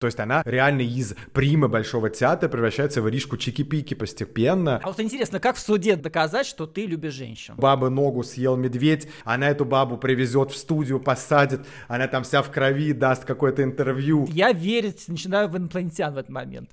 То есть она реально из примы Большого театра превращается в Иришку Чики-Пики постепенно. А вот интересно, как в суде доказать, что ты любишь женщин? Баба ногу съел медведь, она эту бабу привезет в студию, посадит, она там вся в крови, даст какое-то интервью. Я верить начинаю в инопланетян в этот момент.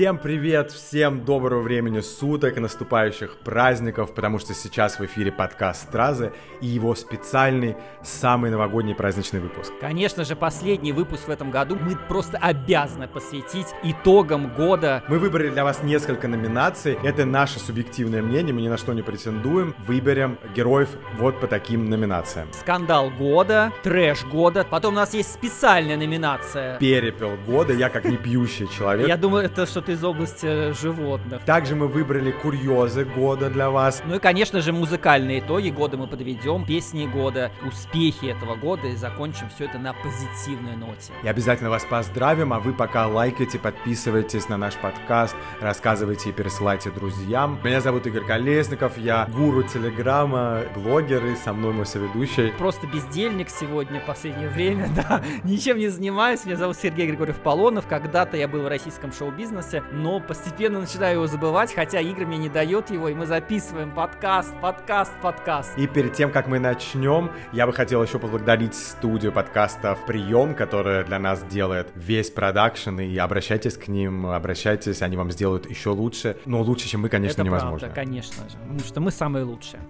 Всем привет, всем доброго времени суток, наступающих праздников, потому что сейчас в эфире подкаст Стразы и его специальный, самый новогодний праздничный выпуск. Конечно же, последний выпуск в этом году мы просто обязаны посвятить итогам года. Мы выбрали для вас несколько номинаций, это наше субъективное мнение, мы ни на что не претендуем. Выберем героев вот по таким номинациям. Скандал года, трэш года, потом у нас есть специальная номинация. Перепел года, я как не пьющий человек. Я думаю, это что-то из области животных. Также мы выбрали курьезы года для вас. Ну и, конечно же, музыкальные итоги года мы подведем, песни года, успехи этого года и закончим все это на позитивной ноте. И обязательно вас поздравим, а вы пока лайкайте, подписывайтесь на наш подкаст, рассказывайте и пересылайте друзьям. Меня зовут Игорь Колесников, я гуру Телеграма, блогер и со мной мой соведущий. Просто бездельник сегодня в последнее время, да, ничем не занимаюсь. Меня зовут Сергей Григорьев Полонов. Когда-то я был в российском шоу-бизнесе, но постепенно начинаю его забывать, хотя игры мне не дает его, и мы записываем подкаст, подкаст, подкаст. И перед тем, как мы начнем, я бы хотел еще поблагодарить студию подкастов «Прием», которая для нас делает весь продакшн, и обращайтесь к ним, обращайтесь, они вам сделают еще лучше, но лучше, чем мы, конечно, Это невозможно. Правда, конечно же, потому что мы самые лучшие.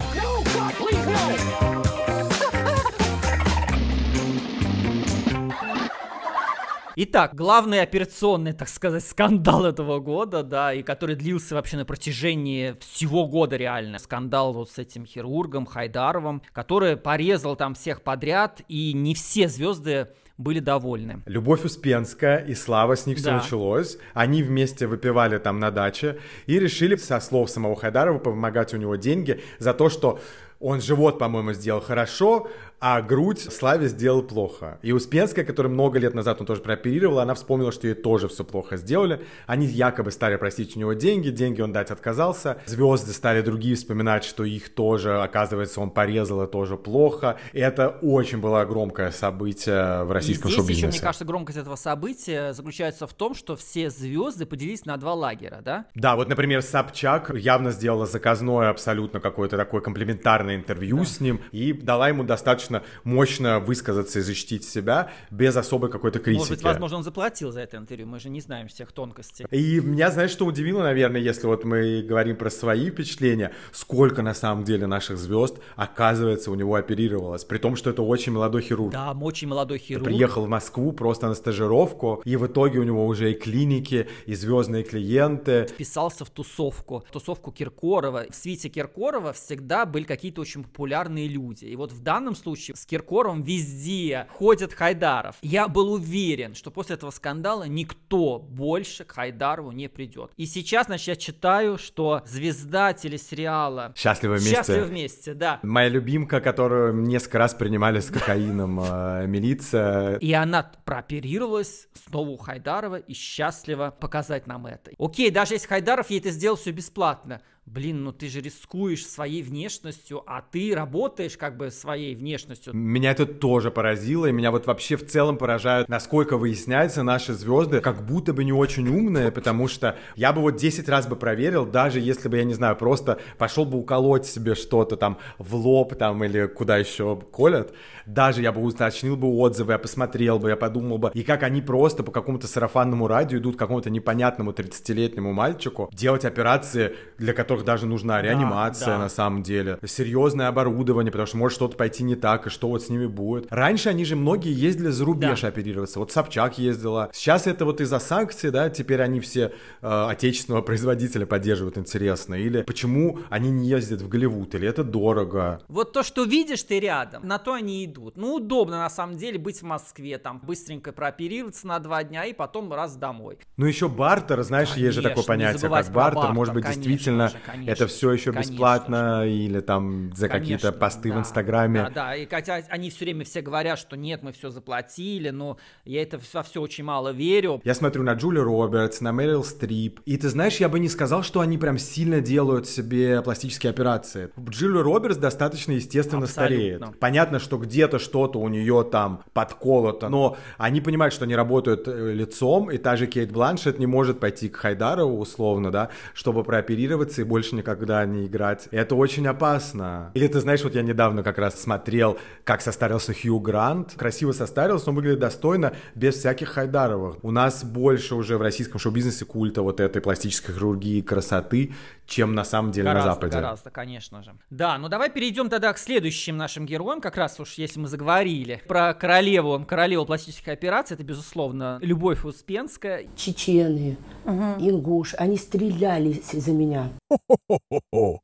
Итак, главный операционный, так сказать, скандал этого года, да, и который длился вообще на протяжении всего года реально. Скандал вот с этим хирургом Хайдаровым, который порезал там всех подряд, и не все звезды были довольны. Любовь Успенская и Слава с них все Да. началось. Они вместе выпивали там на даче и решили, со слов самого Хайдарова, помогать у него деньги за то, что он живот, по-моему, сделал хорошо, а грудь Славе сделал плохо. И Успенская, которая много лет назад он тоже прооперировала, она вспомнила, что ей тоже все плохо сделали. Они якобы стали просить у него деньги, деньги он дать отказался. Звезды стали другие вспоминать, что их тоже, оказывается, он порезал, и тоже плохо. И это очень было громкое событие в российском здесь еще, шоу-бизнесе. мне кажется, громкость этого события заключается в том, что все звезды поделились на два лагеря, да? Да, вот, например, Собчак явно сделала заказное абсолютно какое-то такое комплиментарное интервью с ним и дала ему достаточно мощно высказаться и защитить себя без особой какой-то критики. Может быть, возможно, он заплатил за это интервью, мы же не знаем всех тонкостей. И меня, знаешь, что удивило, наверное, если вот мы говорим про свои впечатления, сколько на самом деле наших звезд, оказывается, у него оперировалось, при том, что это очень молодой хирург. Да, очень молодой хирург. Приехал в Москву просто на стажировку, и в итоге у него уже и клиники, и звездные клиенты, вписался в тусовку, в тусовку Киркорова. В свите Киркорова всегда были какие-то очень популярные люди. И вот в данном случае с Киркоровым везде ходит Хайдаров. Я был уверен, что после этого скандала никто больше к Хайдарову не придет. И сейчас, значит, я читаю, что звезда телесериала счастливы вместе. «Счастливы вместе», да. Моя любимка, которую несколько раз принимали с кокаином, э, милиция. И она прооперировалась снова у Хайдарова и счастлива показать нам это. Окей, даже если Хайдаров ей это сделал все бесплатно, блин, ну ты же рискуешь своей внешностью, а ты работаешь как бы своей внешностью. Меня это тоже поразило, и меня вот вообще в целом поражают, насколько выясняется, наши звезды как будто бы не очень умные, потому что я бы вот 10 раз бы проверил, даже если бы, я не знаю, просто пошел бы уколоть себе что-то там в лоб там или куда еще колят, даже я бы уточнил бы отзывы, я посмотрел бы, я подумал бы, и как они просто по какому-то сарафанному радио идут к какому-то непонятному 30-летнему мальчику делать операции, для которых даже нужна реанимация да. на самом деле, серьезное оборудование, потому что может что-то пойти не так, и что вот с ними будет. Раньше они же многие ездили за рубеж Да. оперироваться, вот Собчак ездила. Сейчас это вот из-за санкций, да, теперь они все э, отечественного производителя поддерживают, интересно. Или почему они не ездят в Голливуд, или это дорого. Вот то, что видишь ты рядом, на то они идут. Ну, удобно на самом деле быть в Москве, там быстренько прооперироваться на два дня и потом раз домой. Ну еще бартер, знаешь, есть же такое Конечно, понятие, как бартер, бартер, может быть, конечно действительно же, Конечно, это все еще бесплатно же. или там за какие-то посты да, в Инстаграме. Да, да, и хотя они все время все говорят, что нет, мы все заплатили, но я это во все очень мало верю. Я смотрю на Джули Робертс, на Мэрил Стрип, и ты знаешь, я бы не сказал, что они прям сильно делают себе пластические операции. Джули Робертс достаточно естественно Абсолютно. стареет. Понятно, что где-то что-то у нее там подколото, но они понимают, что они работают э, лицом, и та же Кейт Бланшет не может пойти к Хайдарову условно, да, чтобы прооперироваться и больше никогда не играть. И это очень опасно. Или ты знаешь, вот я недавно как раз смотрел, как состарился Хью Грант. Красиво состарился, он выглядит достойно, без всяких Хайдаровых. У нас больше уже в российском шоу-бизнесе культа вот этой пластической хирургии красоты, чем на самом деле гораздо, на Западе. Гораздо, конечно же. Да, ну давай перейдем тогда к следующим нашим героям, как раз уж если мы заговорили про королеву, королеву пластических операций, это, безусловно, Любовь Успенская. Чечены, угу. ингуш, они стреляли за меня.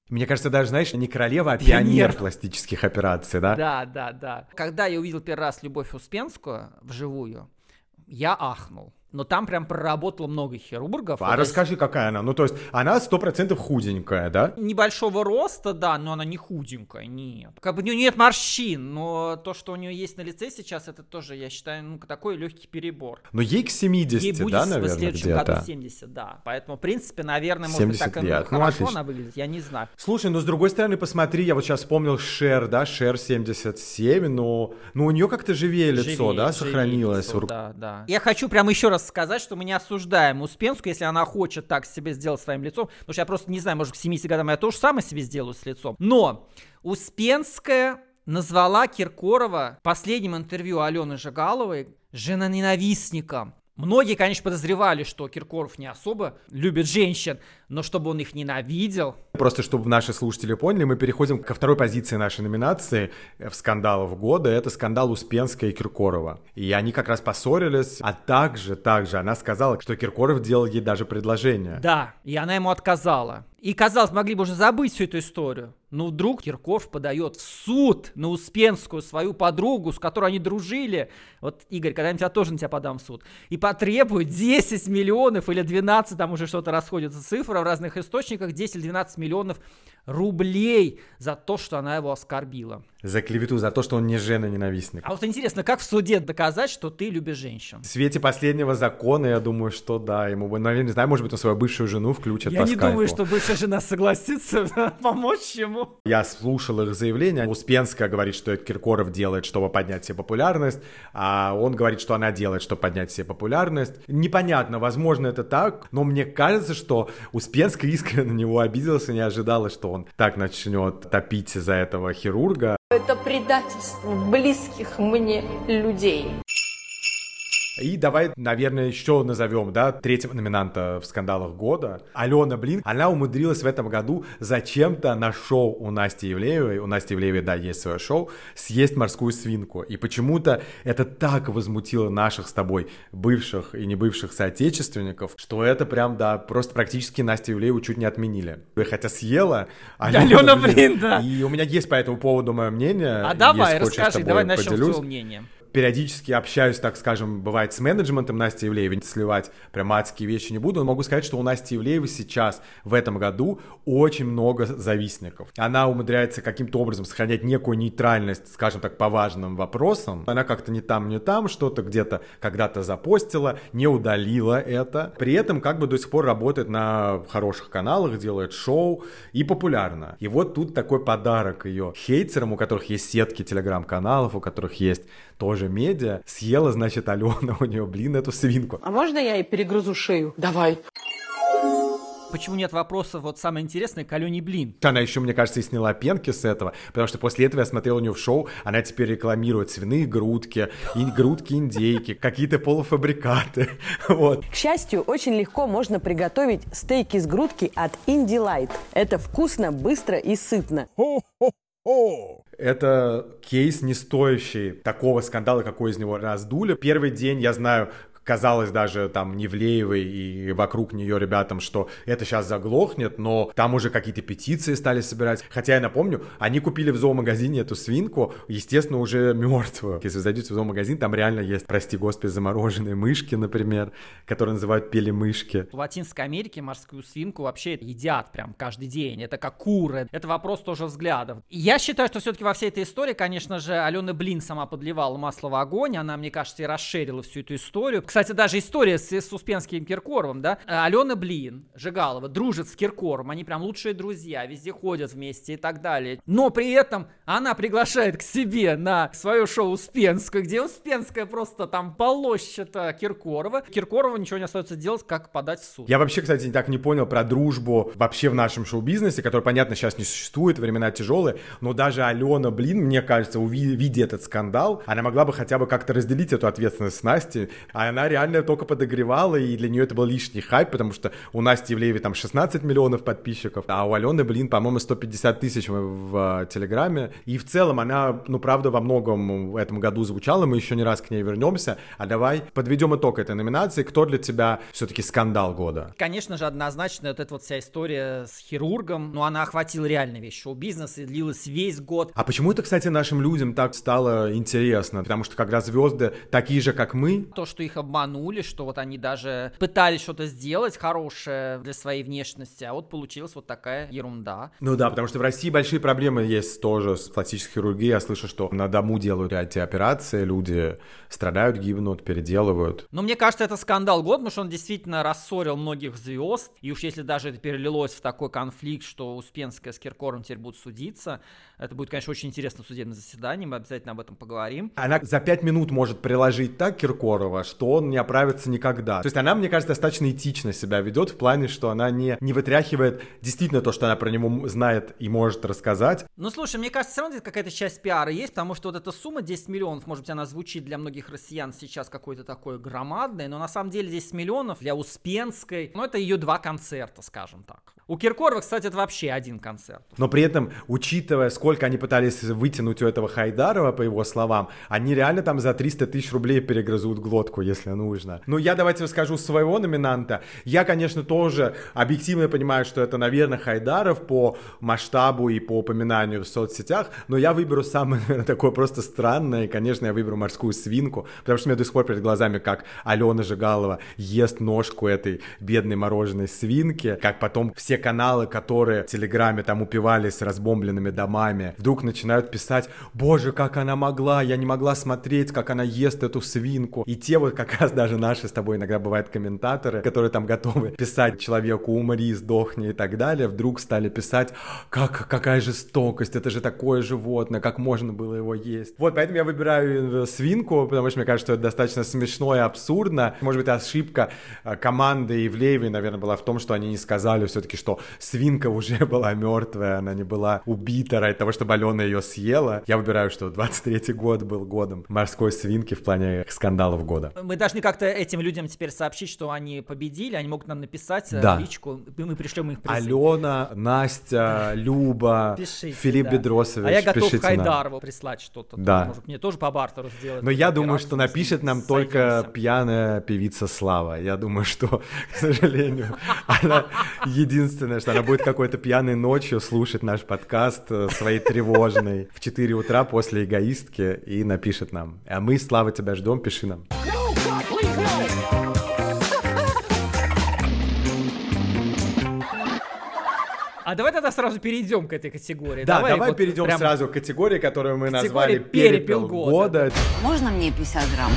Мне кажется, даже, знаешь, не королева, а пионер, пионер пластических операций, да? Да, да, да. Когда я увидел первый раз Любовь Успенскую вживую, я ахнул но там прям проработало много хирургов. А расскажи, есть... какая она? Ну, то есть, она сто процентов худенькая, да? Небольшого роста, да, но она не худенькая, нет. Как бы у нее нет морщин, но то, что у нее есть на лице сейчас, это тоже, я считаю, ну, такой легкий перебор. Но ей к 70, ей будет да, наверное, в следующем где-то? году 70, да. Поэтому, в принципе, наверное, может быть, так лет. Ну, хорошо отлично. она выглядит, я не знаю. Слушай, ну, с другой стороны, посмотри, я вот сейчас вспомнил Шер, да, Шер 77, но, ну, у нее как-то живее лицо, живее, да, сохранилось. Лицо, да, да. Я хочу прямо еще раз сказать, что мы не осуждаем Успенскую, если она хочет так себе сделать своим лицом. Потому что я просто не знаю, может, к 70 годам я тоже самое себе сделаю с лицом. Но Успенская назвала Киркорова в последнем интервью Алены Жигаловой женоненавистником. Многие, конечно, подозревали, что Киркоров не особо любит женщин, но чтобы он их ненавидел. Просто чтобы наши слушатели поняли, мы переходим ко второй позиции нашей номинации в скандалов года. Это скандал Успенская и Киркорова. И они как раз поссорились, а также, также она сказала, что Киркоров делал ей даже предложение. Да, и она ему отказала. И, казалось, могли бы уже забыть всю эту историю. Но вдруг Киркоров подает в суд на Успенскую, свою подругу, с которой они дружили. Вот, Игорь, когда-нибудь я тоже на тебя подам в суд. И потребует 10 миллионов или 12, там уже что-то расходится цифра в разных источниках, 10 или 12 миллионов рублей за то, что она его оскорбила. За клевету, за то, что он не жена-ненавистник. А вот интересно, как в суде доказать, что ты любишь женщин? В свете последнего закона, я думаю, что да, ему бы, наверное, не знаю, может быть, он свою бывшую жену включит Я по не скайпу. думаю, что бывшая жена согласится помочь ему. Я слушал их заявление. Успенская говорит, что это Киркоров делает, чтобы поднять себе популярность, а он говорит, что она делает, чтобы поднять себе популярность. Непонятно, возможно, это так, но мне кажется, что Успенская искренне на него обиделась и не ожидала, что он так начнет топить из-за этого хирурга. Это предательство близких мне людей. И давай, наверное, еще назовем, да, третьего номинанта в скандалах года. Алена Блин, она умудрилась в этом году зачем-то на шоу у Насти Евлеевой, у Насти Евлеевой, да, есть свое шоу, съесть морскую свинку. И почему-то это так возмутило наших с тобой бывших и не бывших соотечественников, что это прям, да, просто практически Настю Евлееву чуть не отменили. Хотя съела Алена, Алена Блин, да. И у меня есть по этому поводу мое мнение. А давай, расскажи, давай начнем с твоего мнения периодически общаюсь, так скажем, бывает с менеджментом Насти Евлеевой, сливать прям адские вещи не буду, но могу сказать, что у Насти Евлеевой сейчас, в этом году, очень много завистников. Она умудряется каким-то образом сохранять некую нейтральность, скажем так, по важным вопросам. Она как-то не там, не там, что-то где-то когда-то запостила, не удалила это. При этом как бы до сих пор работает на хороших каналах, делает шоу и популярна. И вот тут такой подарок ее хейтерам, у которых есть сетки телеграм-каналов, у которых есть тоже медиа, съела, значит, Алена у нее, блин, эту свинку. А можно я ей перегрызу шею? Давай. Почему нет вопросов, вот самое интересное, к Алене Блин? Она еще, мне кажется, и сняла пенки с этого, потому что после этого я смотрел у нее в шоу, она теперь рекламирует свиные грудки, и грудки индейки, какие-то полуфабрикаты, вот. К счастью, очень легко можно приготовить стейки с грудки от Indie Light. Это вкусно, быстро и сытно. Это кейс не стоящий такого скандала, какой из него раздули. Первый день, я знаю, казалось даже там Невлеевой и вокруг нее ребятам, что это сейчас заглохнет, но там уже какие-то петиции стали собирать. Хотя я напомню, они купили в зоомагазине эту свинку, естественно, уже мертвую. Если зайдете в зоомагазин, там реально есть, прости господи, замороженные мышки, например, которые называют пели-мышки. В Латинской Америке морскую свинку вообще едят прям каждый день. Это как куры. Это вопрос тоже взглядов. Я считаю, что все-таки во всей этой истории, конечно же, Алена Блин сама подливала масло в огонь. Она, мне кажется, и расширила всю эту историю. Кстати, даже история с, с Успенским Киркоровым, да? Алена Блин, Жигалова, дружит с Киркоровым. Они прям лучшие друзья, везде ходят вместе и так далее. Но при этом она приглашает к себе на свое шоу Успенскую, где Успенская просто там полощет Киркорова. Киркорова ничего не остается делать, как подать в суд. Я вообще, кстати, так не понял про дружбу вообще в нашем шоу-бизнесе, который, понятно, сейчас не существует, времена тяжелые, но даже Алена, блин, мне кажется, увидя этот скандал, она могла бы хотя бы как-то разделить эту ответственность с Настей, а она реально только подогревала, и для нее это был лишний хайп, потому что у Насти Ивлеевой там 16 миллионов подписчиков, а у Алены, блин, по-моему, 150 тысяч в, в Телеграме, и в целом она, ну, правда, во многом в этом году звучала, мы еще не раз к ней вернемся, а давай подведем итог этой номинации, кто для тебя все-таки скандал года? Конечно же, однозначно вот эта вот вся история с хирургом, но она охватила реально весь шоу-бизнес и длилась весь год. А почему это, кстати, нашим людям так стало интересно? Потому что когда звезды такие же, как мы... То, что их обманули, что вот они даже пытались что-то сделать хорошее для своей внешности, а вот получилась вот такая ерунда. Ну да, потому что в России большие проблемы есть тоже с пластической хирургией. Я слышу, что на дому делают эти операции, люди страдают, гибнут, переделывают. Но мне кажется, это скандал год, потому что он действительно рассорил многих звезд. И уж если даже это перелилось в такой конфликт, что Успенская с Киркором теперь будут судиться, это будет, конечно, очень интересно в судебном заседании, мы обязательно об этом поговорим. Она за пять минут может приложить так Киркорова, что он не оправится никогда. То есть она, мне кажется, достаточно этично себя ведет в плане, что она не, не вытряхивает действительно то, что она про него знает и может рассказать. Ну, слушай, мне кажется, все равно какая-то часть пиара есть, потому что вот эта сумма 10 миллионов, может быть, она звучит для многих россиян сейчас какой-то такой громадной, но на самом деле 10 миллионов для Успенской, ну, это ее два концерта, скажем так. У Киркорова, кстати, это вообще один концерт. Но при этом, учитывая, сколько они пытались вытянуть у этого Хайдарова, по его словам, они реально там за 300 тысяч рублей перегрызут глотку, если нужно. Ну, я давайте расскажу своего номинанта. Я, конечно, тоже объективно понимаю, что это, наверное, Хайдаров по масштабу и по упоминанию в соцсетях, но я выберу самое, наверное, такое просто странное, и, конечно, я выберу морскую свинку, потому что у меня до сих пор перед глазами, как Алена Жигалова ест ножку этой бедной мороженой свинки, как потом все каналы, которые в Телеграме там упивались разбомбленными домами, вдруг начинают писать, боже, как она могла, я не могла смотреть, как она ест эту свинку. И те вот как раз даже наши с тобой иногда бывают комментаторы, которые там готовы писать человеку умри, сдохни и так далее, вдруг стали писать, как, какая жестокость, это же такое животное, как можно было его есть. Вот, поэтому я выбираю э, свинку, потому что мне кажется, что это достаточно смешно и абсурдно. Может быть, ошибка э, команды Ивлеевой, наверное, была в том, что они не сказали все-таки, что свинка уже была мертвая, она не была убита ради того, чтобы Алена ее съела. Я выбираю, что 23-й год был годом морской свинки в плане скандалов года. Мы должны как-то этим людям теперь сообщить, что они победили, они могут нам написать э, да. личку, мы пришлем их призы. Алена, Настя, Люба, пишите, Филипп да. Бедросович, А я готов Хайдарову прислать что-то. Да. Может, мне тоже по бартеру сделать. Но я думаю, что напишет нам только пьяная певица Слава. Я думаю, что, к сожалению, она единственная, что она будет какой-то пьяной ночью слушать наш подкаст э, своей тревожной в 4 утра после эгоистки и напишет нам. А мы, Слава, тебя ждем, пиши нам. А давай тогда сразу перейдем к этой категории. Да, давай, давай вот перейдем прям... сразу к категории, которую мы назвали «Перепел года». года. Можно мне 50 грамм?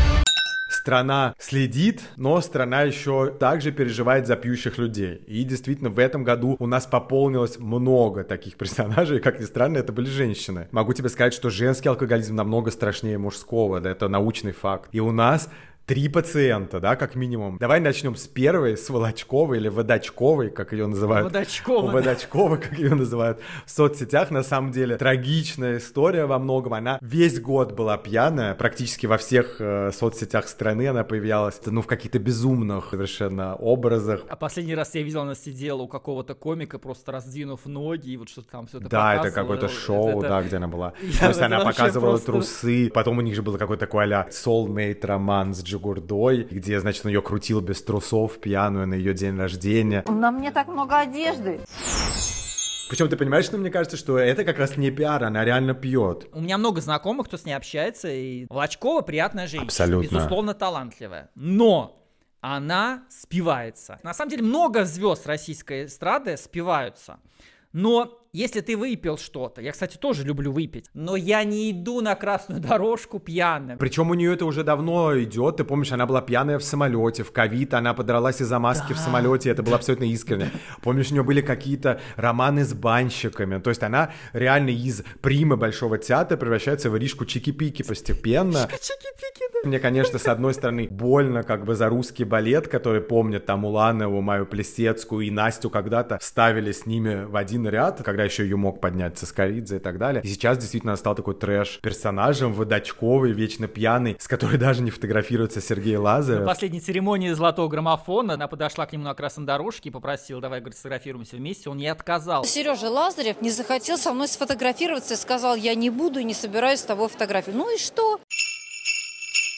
Страна следит, но страна еще также переживает за пьющих людей. И действительно, в этом году у нас пополнилось много таких персонажей, как ни странно, это были женщины. Могу тебе сказать, что женский алкоголизм намного страшнее мужского, да, это научный факт. И у нас три пациента, да, как минимум. Давай начнем с первой, с Волочковой или Водочковой, как ее называют. Водочкова. Водочкова, как ее называют в соцсетях. На самом деле трагичная история во многом. Она весь год была пьяная, практически во всех э, соцсетях страны она появлялась, ну, в каких-то безумных совершенно образах. А последний раз я видел, она сидела у какого-то комика, просто раздвинув ноги, и вот что-то там все это Да, это какое-то шоу, это... да, где она была. Я То есть она показывала просто... трусы, потом у них же был какой-то такой а-ля soulmate роман с Джо Джигурдой, где, значит, он ее крутил без трусов, пьяную на ее день рождения. На мне так много одежды. Причем ты понимаешь, что мне кажется, что это как раз не пиар, она реально пьет. У меня много знакомых, кто с ней общается, и Волочкова приятная женщина. Абсолютно. Безусловно, талантливая. Но она спивается. На самом деле много звезд российской эстрады спиваются. Но если ты выпил что-то, я, кстати, тоже люблю выпить, но я не иду на красную дорожку пьяным. Причем у нее это уже давно идет. Ты помнишь, она была пьяная в самолете, в ковид, она подралась из-за маски Да. в самолете, это было абсолютно искренне. Помнишь, у нее были какие-то романы с банщиками. То есть она реально из примы Большого театра превращается в Иришку Чики-Пики постепенно. Мне, конечно, с одной стороны, больно как бы за русский балет, который помнит там Уланову, Маю Плесецкую и Настю когда-то ставили с ними в один ряд, когда еще ее мог поднять Цискоридзе и так далее. И сейчас действительно стал такой трэш персонажем, выдачковый, вечно пьяный, с которой даже не фотографируется Сергей На Лазарев. последней церемонии золотого граммофона она подошла к нему на красной дорожке и попросила, давай, говорит, сфотографируемся вместе. Он не отказал. Сережа Лазарев не захотел со мной сфотографироваться и сказал, я не буду и не собираюсь с тобой фотографировать. Ну и что?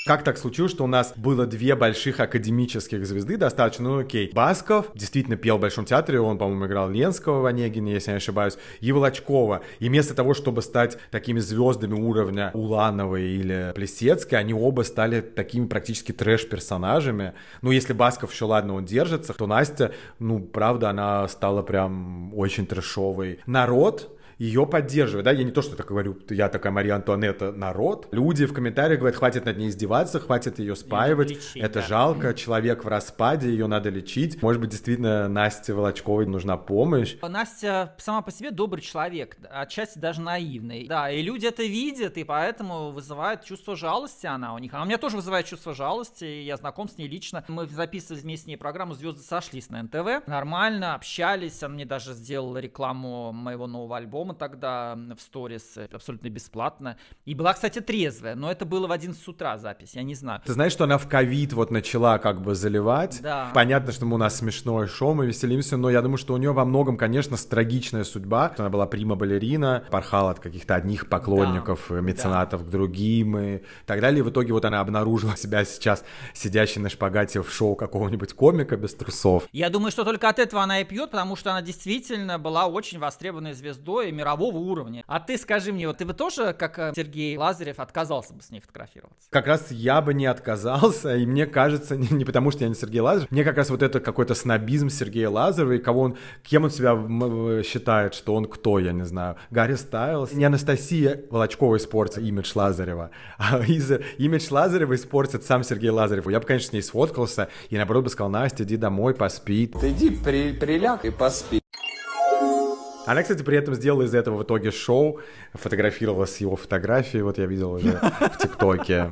Как так случилось, что у нас было две больших академических звезды достаточно, ну окей. Басков действительно пел в Большом театре, он, по-моему, играл Ленского в Онегине, если я не ошибаюсь, и Волочкова. И вместо того, чтобы стать такими звездами уровня Улановой или Плесецкой, они оба стали такими практически трэш-персонажами. Ну, если Басков еще, ладно, он держится, то Настя, ну, правда, она стала прям очень трэшовой. Народ ее поддерживает, да, я не то, что так говорю, я такая Мария Антуанетта, народ. Люди в комментариях говорят, хватит над ней издеваться, хватит ее спаивать, лечить, это да. жалко, человек в распаде, ее надо лечить. Может быть, действительно, Насте Волочковой нужна помощь. Настя сама по себе добрый человек, отчасти даже наивный. Да, и люди это видят, и поэтому вызывает чувство жалости она у них. А у меня тоже вызывает чувство жалости, и я знаком с ней лично. Мы записывали вместе с ней программу «Звезды сошлись» на НТВ. Нормально, общались, она мне даже сделала рекламу моего нового альбома тогда в сторис, абсолютно бесплатно. И была, кстати, трезвая, но это было в 11 утра запись, я не знаю. Ты знаешь, что она в ковид вот начала как бы заливать? Да. Понятно, что мы- у нас смешное шоу, мы веселимся, но я думаю, что у нее во многом, конечно, трагичная судьба. Она была прима-балерина, порхала от каких-то одних поклонников, Да. э, меценатов к другим и так далее. И в итоге вот она обнаружила себя сейчас сидящей на шпагате в шоу какого-нибудь комика без трусов. Я думаю, что только от этого она и пьет, потому что она действительно была очень востребованной звездой мирового уровня. А ты скажи мне, вот ты бы тоже, как э, Сергей Лазарев, отказался бы с ней фотографироваться? Как раз я бы не отказался, и мне кажется, не, не потому что я не Сергей Лазарев, мне как раз вот это какой-то снобизм Сергея Лазарева, и кого он, кем он себя м, считает, что он кто, я не знаю, Гарри Стайлз, не Анастасия Волочкова испортит имидж Лазарева, а из имидж Лазарева испортит сам Сергей Лазарев. Я бы, конечно, с ней сфоткался, и наоборот бы сказал, Настя, иди домой, поспи. Ты иди при, приляг и поспи. Она, кстати, при этом сделала из этого в итоге шоу, фотографировалась с его фотографией, вот я видел уже в ТикТоке.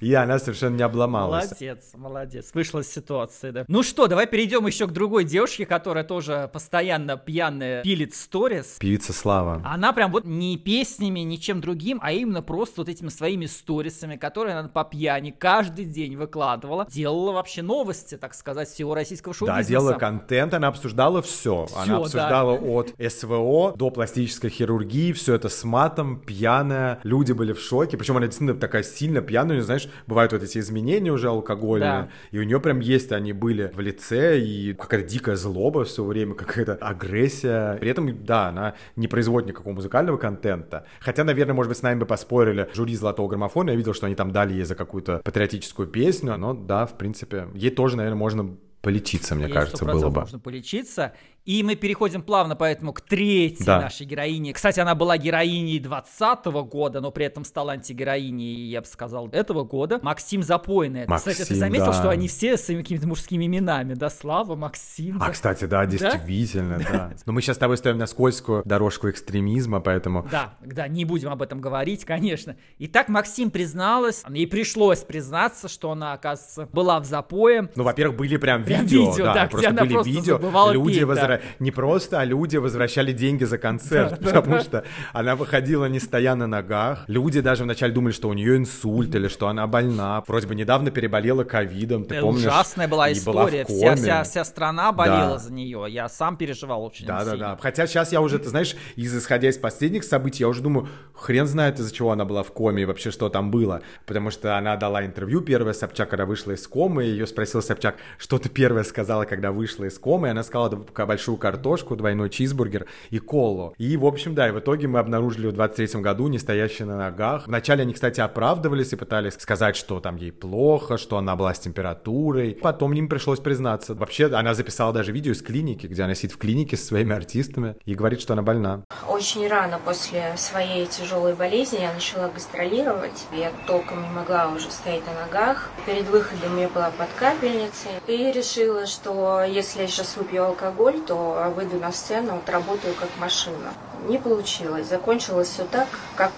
И она совершенно не обломалась. Молодец, молодец. Вышла из ситуации, да. Ну что, давай перейдем еще к другой девушке, которая тоже постоянно пьяная пилит сторис. Певица Слава. Она прям вот не песнями, ничем другим, а именно просто вот этими своими сторисами, которые она по пьяни каждый день выкладывала. Делала вообще новости, так сказать, всего российского шоу-бизнеса. Да, делала контент, она обсуждала все. Всё, Она да. обсуждала от СВО до пластической хирургии, все это с матом, пьяная. Люди были в шоке. Причем она действительно такая сильно пьяная, у неё, знаешь, бывают вот эти изменения уже алкогольные. Да. И у нее прям есть, они были в лице, и какая-то дикая злоба все время, какая-то агрессия. При этом, да, она не производит никакого музыкального контента. Хотя, наверное, может быть, с нами бы поспорили жюри «Золотого граммофона». Я видел, что они там дали ей за какую-то патриотическую песню. Но да, в принципе, ей тоже, наверное, можно полечиться, мне Ей кажется, 100% было бы. нужно полечиться. И мы переходим плавно поэтому к третьей Да. нашей героине. Кстати, она была героиней 20 года, но при этом стала антигероиней, я бы сказал, этого года. Максим Запойный. Кстати, ты Максим, заметил, да. что они все с какими-то мужскими именами, да? Слава, Максим. А, да? кстати, да, действительно, да. Но мы сейчас с тобой стоим на скользкую дорожку экстремизма, поэтому... Да, да, не будем об этом говорить, конечно. Итак, Максим призналась, ей пришлось признаться, что она, оказывается, была в запое. Ну, во-первых, были прям прям видео, видео, да, да, просто она были просто видео, люди петь, да. Не просто, а люди возвращали деньги за концерт, потому что она выходила не стоя на ногах. Люди даже вначале думали, что у нее инсульт или что она больна. Вроде бы недавно переболела ковидом, ты Э, помнишь? Ужасная была история. вся, вся, вся страна болела за нее. Я сам переживал очень Да, да, да. Хотя сейчас я уже, ты знаешь, из, исходя из последних событий, я уже думаю, хрен знает, из-за чего она была в коме и вообще что там было. Потому что она дала интервью первое Собчак, когда вышла из комы, ее спросил Собчак, что ты первое сказала, когда вышла из комы, и она сказала «Да, большую картошку, двойной чизбургер и колу. И, в общем, да, и в итоге мы обнаружили в 23 году не стоящей на ногах. Вначале они, кстати, оправдывались и пытались сказать, что там ей плохо, что она была с температурой. Потом им пришлось признаться. Вообще, она записала даже видео из клиники, где она сидит в клинике со своими артистами и говорит, что она больна. Очень рано после своей тяжелой болезни я начала гастролировать. Я толком не могла уже стоять на ногах. Перед выходом я была под капельницей. И решила, что если я сейчас выпью алкоголь, то выйду на сцену, отработаю как машина. Не получилось. Закончилось все так, как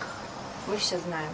мы все знаем.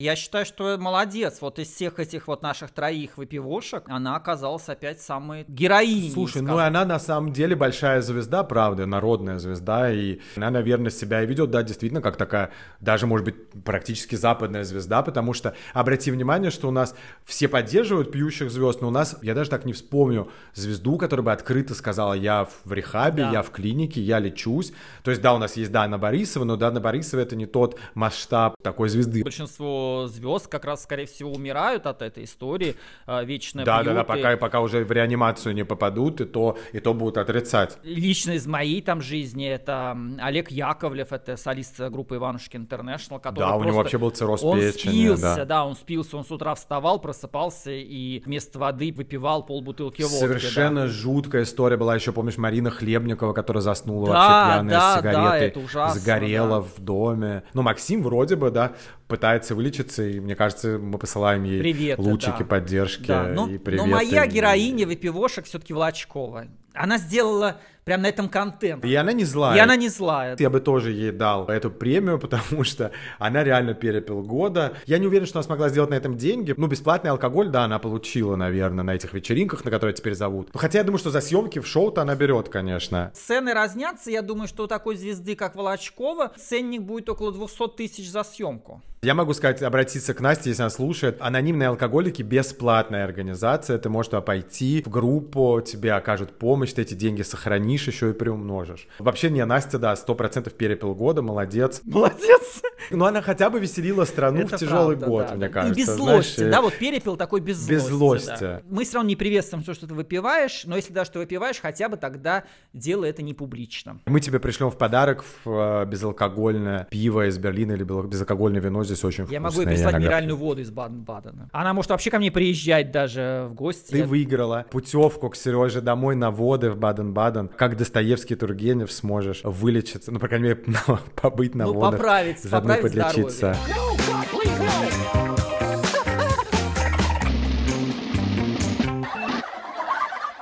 Я считаю, что молодец. Вот из всех этих вот наших троих выпивошек она оказалась опять самой героиней. Слушай, ну скажем. и она на самом деле большая звезда, правда, народная звезда, и она, наверное, себя и ведет, да, действительно, как такая, даже, может быть, практически западная звезда, потому что, обрати внимание, что у нас все поддерживают пьющих звезд, но у нас, я даже так не вспомню, звезду, которая бы открыто сказала, я в рехабе, Да. я в клинике, я лечусь. То есть, да, у нас есть Дана Борисова, но Дана Борисова это не тот масштаб такой звезды. Большинство звезд как раз, скорее всего, умирают от этой истории. а, Вечная Да, да, да, и- пока, пока уже в реанимацию не попадут, и то, и то будут отрицать. Лично из моей там жизни это Олег Яковлев, это солист группы Иванушки Интернешнл, который Да, у него просто- вообще был цирроз Он печени, спился, да. да. он спился, он с утра вставал, просыпался и вместо воды выпивал полбутылки водки. Совершенно да. жуткая история была еще, помнишь, Марина Хлебникова, которая заснула Да, вообще пьяная да, с да, сигаретой, это ужасно, сгорела да. в доме. Ну, Максим вроде бы, да, пытается вылечиться, и мне кажется, мы посылаем ей Приветы, лучики да. поддержки Да, но, и но приветы. моя героиня выпивошек все-таки Волочкова. Она сделала прям на этом контент. И она не злая. И она не злая. Я бы тоже ей дал эту премию, потому что она реально перепил года. Я не уверен, что она смогла сделать на этом деньги. Ну, бесплатный алкоголь, да, она получила, наверное, на этих вечеринках, на которые теперь зовут. Хотя я думаю, что за съемки в шоу-то она берет, конечно. Цены разнятся. Я думаю, что у такой звезды, как Волочкова, ценник будет около 200 тысяч за съемку. Я могу сказать, обратиться к Насте, если она слушает. Анонимные алкоголики – бесплатная организация. Ты можешь туда пойти в группу, тебе окажут помощь, ты эти деньги сохранишь, еще и приумножишь. Вообще, не, Настя, да, 100% перепил года, молодец. Молодец. Но она хотя бы веселила страну Это в тяжелый правда, год, да, мне да. кажется. И без Знаешь, злости, э, да, вот перепил такой без злости. без злости. да. Мы все равно не приветствуем то, что ты выпиваешь, но если даже ты выпиваешь, хотя бы тогда делай это не публично. Мы тебе пришлем в подарок в, э, безалкогольное пиво из Берлина или безалкогольное вино. Здесь очень Я вкусное. могу ей прислать иногда- минеральную воду из Баден-Бадена. Она может вообще ко мне приезжать даже в гости. Ты выиграла путевку к Сереже домой на воды в Баден-Баден. Как Достоевский Тургенев сможешь вылечиться, ну, по крайней мере, побыть на Ну, водах. поправить, заодно поправить подлечиться.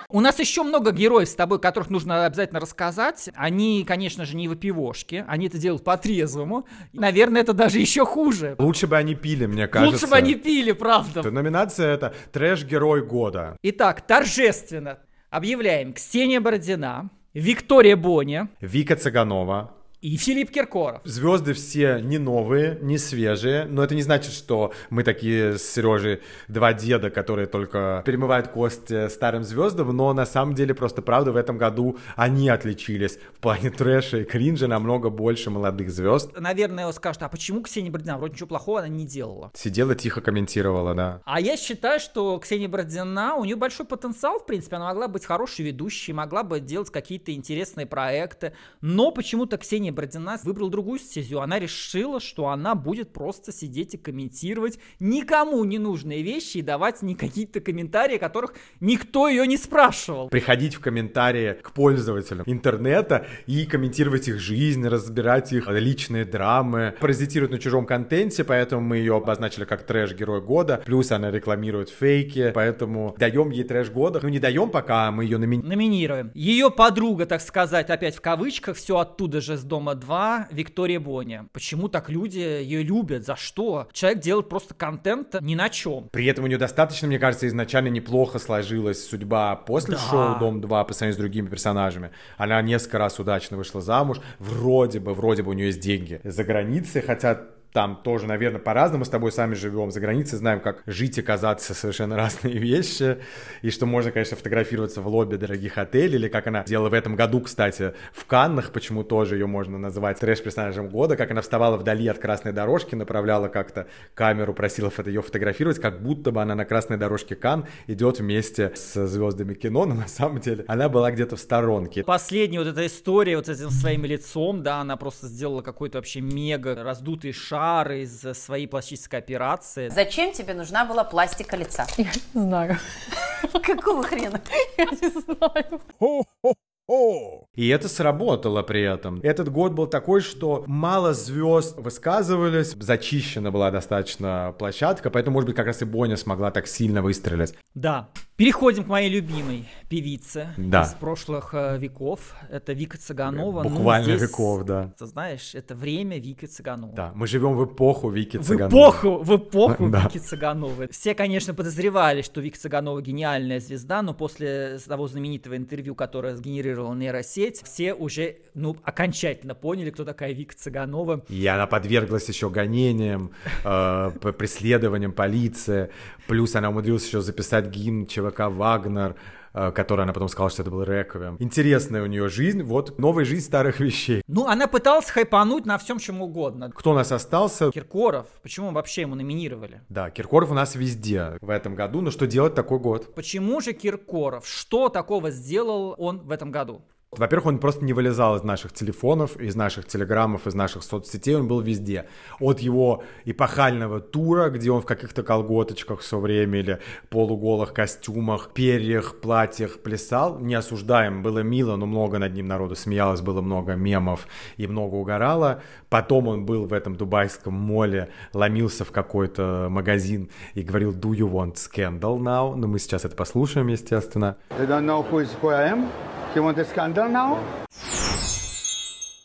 У нас еще много героев с тобой, которых нужно обязательно рассказать. Они, конечно же, не выпивошки. Они это делают по-трезвому. Наверное, это даже еще хуже. Лучше бы они пили, мне кажется. Лучше бы они пили, правда. Номинация это «Трэш-герой года». Итак, торжественно объявляем Ксения Бородина, Виктория Боня Вика Цыганова. И Филипп Киркоров. Звезды все не новые, не свежие, но это не значит, что мы такие с Сережей два деда, которые только перемывают кости старым звездам, но на самом деле просто правда в этом году они отличились в плане трэша и кринжа намного больше молодых звезд. Наверное, скажут, а почему Ксения Бородина? Вроде ничего плохого она не делала. Сидела тихо комментировала, да. А я считаю, что Ксения Бородина, у нее большой потенциал, в принципе, она могла быть хорошей ведущей, могла бы делать какие-то интересные проекты, но почему-то Ксения Бородина выбрала другую стезю. Она решила, что она будет просто сидеть и комментировать никому не нужные вещи и давать не какие-то комментарии, которых никто ее не спрашивал. Приходить в комментарии к пользователям интернета и комментировать их жизнь, разбирать их личные драмы, паразитирует на чужом контенте, поэтому мы ее обозначили как трэш-герой года, плюс она рекламирует фейки, поэтому даем ей трэш года. Ну не даем пока, мы ее номинируем. Номинируем. Ее подруга, так сказать, опять в кавычках, все оттуда же с дома дома-2» Виктория Боня. Почему так люди ее любят? За что? Человек делает просто контент ни на чем. При этом у нее достаточно, мне кажется, изначально неплохо сложилась судьба после Да. шоу «Дом-2» по сравнению с другими персонажами. Она несколько раз удачно вышла замуж. Вроде бы, вроде бы у нее есть деньги за границей, хотя там тоже, наверное, по-разному с тобой сами живем за границей, знаем, как жить и казаться совершенно разные вещи, и что можно, конечно, фотографироваться в лобби дорогих отелей, или как она делала в этом году, кстати, в Каннах, почему тоже ее можно называть трэш-персонажем года, как она вставала вдали от красной дорожки, направляла как-то камеру, просила ее фотографировать, как будто бы она на красной дорожке Кан идет вместе с звездами кино, но на самом деле она была где-то в сторонке. Последняя вот эта история вот этим своим лицом, да, она просто сделала какой-то вообще мега раздутый шар из своей пластической операции. Зачем тебе нужна была пластика лица? Знаю. Какого хрена? Я не знаю. И это сработало при этом. Этот год был такой, что мало звезд высказывались, зачищена была достаточно площадка, поэтому, может быть, как раз и Боня смогла так сильно выстрелить. Да. Переходим к моей любимой певице Да. из прошлых э, веков. Это Вика Цыганова. Ну, Буквально здесь, веков, да. Ты знаешь, это время Вики Цыгановой. Да, мы живем в эпоху Вики В Цыгановой. эпоху, в эпоху Да. Вики Цыгановой. Все, конечно, подозревали, что Вика Цыганова гениальная звезда, но после того знаменитого интервью, которое сгенерировала нейросеть, все уже, ну, окончательно поняли, кто такая Вика Цыганова. И она подверглась еще гонениям, э, преследованиям полиции. Плюс она умудрилась еще записать гимн ЧВК «Вагнер», э, который она потом сказала, что это был реквием. Интересная у нее жизнь, вот новая жизнь старых вещей. Ну, она пыталась хайпануть на всем, чем угодно. Кто у нас остался? Киркоров, почему вообще ему номинировали? Да, Киркоров у нас везде в этом году, но что делать такой год? Почему же Киркоров? Что такого сделал он в этом году? Во-первых, он просто не вылезал из наших телефонов, из наших телеграммов, из наших соцсетей, он был везде. От его эпохального тура, где он в каких-то колготочках все время или полуголых костюмах, перьях, платьях плясал, не осуждаем, было мило, но много над ним народу смеялось, было много мемов и много угорало. Потом он был в этом дубайском моле, ломился в какой-то магазин и говорил «Do you want scandal now?» Ну, мы сейчас это послушаем, естественно. They don't know who, is, who I am. You want a scandal now?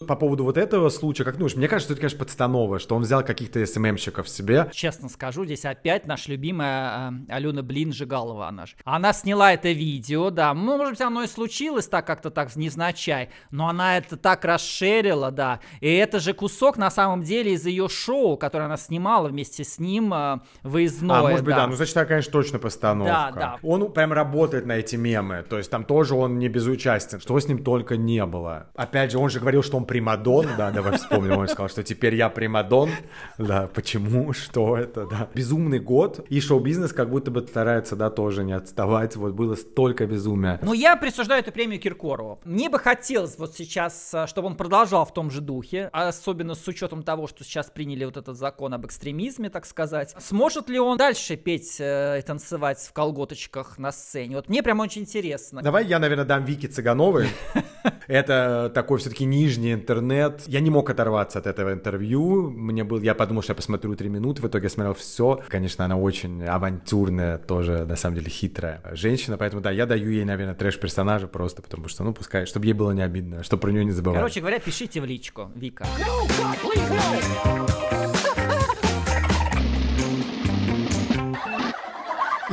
По поводу вот этого случая, как думаешь, мне кажется, что это, конечно, подстанова, что он взял каких-то СММщиков себе. Честно скажу, здесь опять наша любимая э, Алена Блин Жигалова она же. Она сняла это видео, да, ну, может быть, оно и случилось так как-то так невзначай, но она это так расширила, да. И это же кусок, на самом деле, из ее шоу, которое она снимала вместе с ним э, выездное. а, может быть, да. ну, значит, это, конечно, точно постановка. Да, да. Он прям работает на эти мемы, то есть там тоже он не безучастен, что с ним только не было. Опять же, он же говорил, что он примадон, да, давай вспомним, он сказал, что теперь я примадон, да, почему, что это, да. Безумный год, и шоу-бизнес как будто бы старается, да, тоже не отставать, вот было столько безумия. Но я присуждаю эту премию Киркорову. Мне бы хотелось вот сейчас, э, чтобы он продолжал в том же духе, особенно с учетом того, что сейчас приняли вот этот закон об экстремизме, так сказать. Сможет ли он дальше петь э, и танцевать в колготочках на сцене? Вот мне прям очень интересно. Давай я, наверное, дам Вике Цыгановой. Это такой все-таки нижний интернет. Я не мог оторваться от этого интервью. Мне был, я подумал, что я посмотрю три минуты. В итоге я смотрел все. Конечно, она очень авантюрная, тоже, на самом деле, хитрая женщина. Поэтому, да, я даю ей, наверное, трэш-персонажа просто потому что, ну, пускай, чтобы ей было не обидно, чтобы про нее не забывали. Короче говоря, пишите в личку, Вика.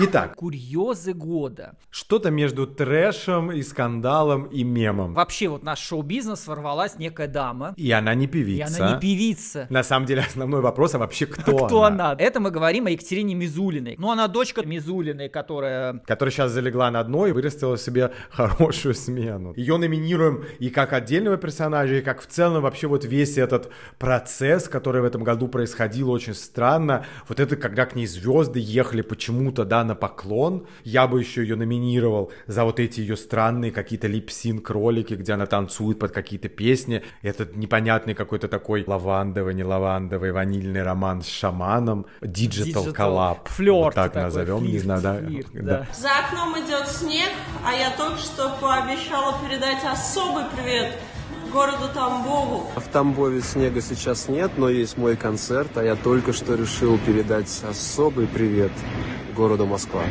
Итак, Курьезы года. что-то между трэшем и скандалом и мемом. Вообще вот наш шоу-бизнес ворвалась некая дама. И она не И певица. она не певица. На самом деле, основной вопрос, а вообще кто, Кто она? Это мы говорим о Екатерине Мизулиной. Ну, она дочка Мизулиной, которая которая сейчас залегла на дно и вырастила себе хорошую смену. Ее номинируем и как отдельного персонажа, и как в целом вообще вот весь этот процесс, который в этом году происходил очень странно. Вот это, когда к ней звезды ехали почему-то, да, на поклон. Я бы еще ее номинировал за вот эти ее странные какие-то липсинг ролики, где она танцует под какие-то песни. Этот непонятный какой-то такой лавандовый, не лавандовый, ванильный роман с шаманом. Digital, collab. флёрт Вот так такой, назовем, не флирт, знаю, да. флирт, да. да. За окном идет снег, а я только что пообещала передать особый привет городу Тамбову. В Тамбове снега сейчас нет, но есть мой концерт, а я только что решил передать особый привет городу Москва.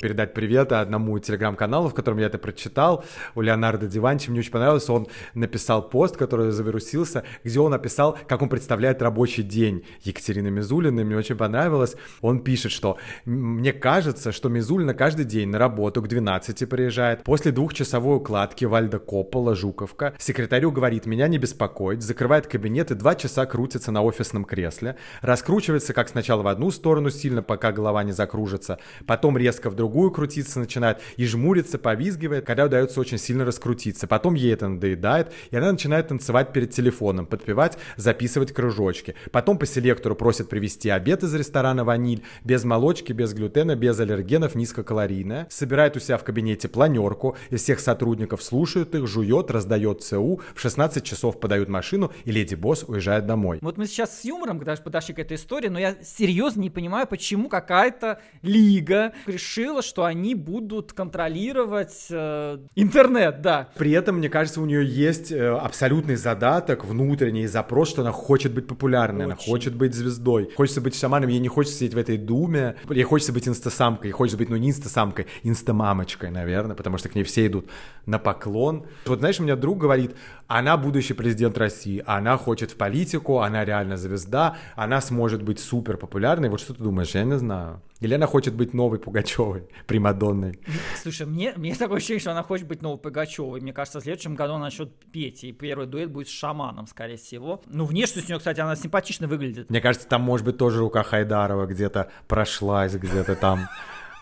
Передать привет одному телеграм-каналу, в котором я это прочитал, у Леонардо Диванчи. Мне очень понравилось, он написал пост, который завирусился, где он описал, как он представляет рабочий день Екатерины Мизулиной. Мне очень понравилось. Он пишет, что мне кажется, что Мизулина каждый день на работу к 12 приезжает. После двухчасовой укладки Вальда Коппола, Жуковка, секретарю говорит, меня не беспокоить, закрывает кабинет и два часа крутится на офисном кресле, раскручивается как сначала в одну сторону сильно, пока голова не закружится, потом резко в другую крутиться начинает и жмурится, повизгивает, когда удается очень сильно раскрутиться. Потом ей это надоедает, и она начинает танцевать перед телефоном, подпевать, записывать кружочки. Потом по селектору просят привезти обед из ресторана «Ваниль», без молочки, без глютена, без аллергенов, низкокалорийная. Собирает у себя в кабинете планерку, из всех сотрудников слушают их, жует, раздает ЦУ, в 16 часов подают машину, и леди Босс уезжает домой. Вот мы сейчас с юмором даже подошли к этой истории, но я серьезно не понимаю, почему какая-то лига решила, что они будут контролировать э, интернет, да. При этом, мне кажется, у нее есть э, абсолютный задаток, внутренний запрос, что она хочет быть популярной, Очень. она хочет быть звездой, хочется быть шаманом, ей не хочется сидеть в этой думе, ей хочется быть инстасамкой, ей хочется быть, ну, не инстасамкой, инстамамочкой, наверное, потому что к ней все идут на поклон. Вот знаешь, у меня друг говорит, она будущий президент России, она хочет в политику, она реально звезда, она сможет быть супер популярной. Вот что ты думаешь? Я не знаю. Или она хочет быть новой Пугачевой, Примадонной? Слушай, мне, мне такое ощущение, что она хочет быть новой Пугачевой. Мне кажется, в следующем году она начнет петь, и первый дуэт будет с шаманом, скорее всего. Ну, внешность у нее, кстати, она симпатично выглядит. Мне кажется, там может быть тоже рука Хайдарова где-то прошлась, где-то там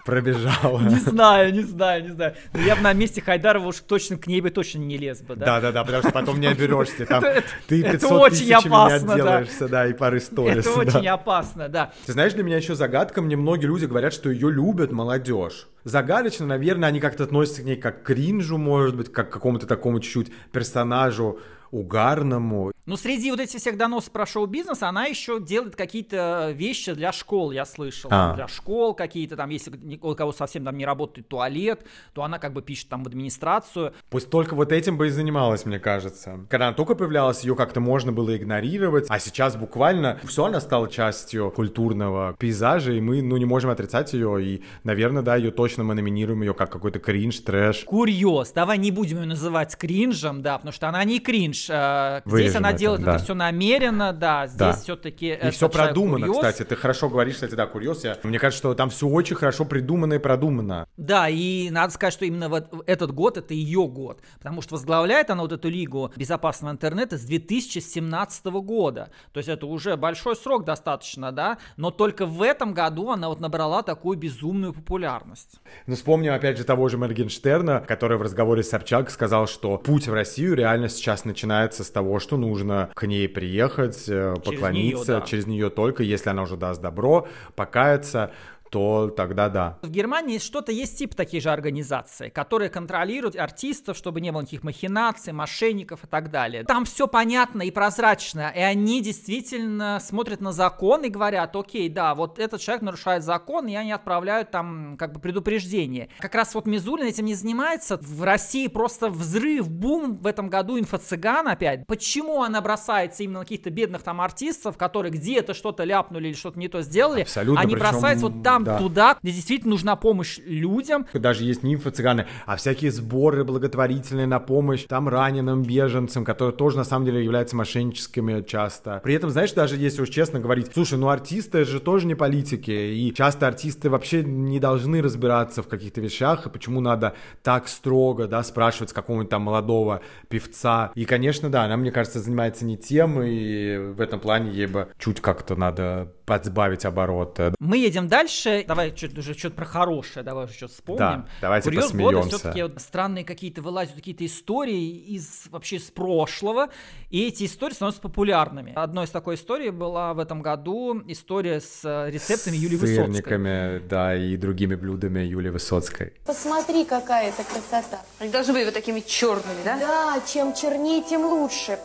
пробежала. Не знаю, не знаю, не знаю. Но я бы на месте Хайдарова уж точно к ней бы точно не лез бы, да? Да-да-да, потому что потом не оберешься. Там ты 500 это очень опасно, отделаешься, да. и пары сторис. Это очень опасно, да. Ты знаешь, для меня еще загадка, мне многие люди говорят, что ее любят молодежь. Загадочно, наверное, они как-то относятся к ней как к кринжу, может быть, как к какому-то такому чуть-чуть персонажу угарному. Ну, среди вот этих всех доносов про шоу-бизнес, она еще делает какие-то вещи для школ, я слышал. А. Для школ какие-то там, если у кого совсем там не работает туалет, то она как бы пишет там в администрацию. Пусть только вот этим бы и занималась, мне кажется. Когда она только появлялась, ее как-то можно было игнорировать, а сейчас буквально все, она стала частью культурного пейзажа, и мы, ну, не можем отрицать ее, и, наверное, да, ее точно мы номинируем ее как какой-то кринж, трэш. Курьез. Давай не будем ее называть кринжем, да, потому что она не кринж. Э, здесь она делает да. это все намеренно, да, здесь да. все-таки... И все продумано, курьез. кстати, ты хорошо говоришь, кстати, да, курьез, я... мне кажется, что там все очень хорошо придумано и продумано. Да, и надо сказать, что именно вот этот год, это ее год, потому что возглавляет она вот эту лигу безопасного интернета с 2017 года, то есть это уже большой срок достаточно, да, но только в этом году она вот набрала такую безумную популярность. Ну, вспомним опять же того же Моргенштерна, который в разговоре с Собчак сказал, что путь в Россию реально сейчас начинается с того, что нужно к ней приехать, э, поклониться через нее, да. через нее только, если она уже даст добро, покаяться, то тогда да. В Германии что-то есть тип таких же организаций, которые контролируют артистов, чтобы не было никаких махинаций, мошенников и так далее. Там все понятно и прозрачно, и они действительно смотрят на закон и говорят, окей, да, вот этот человек нарушает закон, и они отправляют там как бы предупреждение. Как раз вот Мизулин этим не занимается. В России просто взрыв, бум в этом году инфо-цыган опять. Почему она бросается именно на каких-то бедных там артистов, которые где-то что-то ляпнули или что-то не то сделали? Абсолютно. Они бросаются вот там там, да. туда, где действительно нужна помощь людям. Даже есть не инфо-цыганы, а всякие сборы благотворительные на помощь там раненым беженцам, которые тоже на самом деле являются мошенническими часто. При этом, знаешь, даже если уж честно говорить, слушай, ну артисты же тоже не политики, и часто артисты вообще не должны разбираться в каких-то вещах, и почему надо так строго, да, спрашивать с какого-нибудь там молодого певца. И, конечно, да, она, мне кажется, занимается не тем, и в этом плане ей бы чуть как-то надо подсбавить обороты. Мы едем дальше. Давай что-то уже что-то про хорошее, давай уже что-то вспомним. Да, давайте Курьез посмеемся. все-таки вот странные какие-то вылазят какие-то истории из вообще из прошлого, и эти истории становятся популярными. Одной из такой истории была в этом году история с э, рецептами с Юлии Высоцкой. да, и другими блюдами Юлии Высоцкой. Посмотри, какая это красота. Они должны быть вот такими черными, да? Да, чем чернее, тем лучше.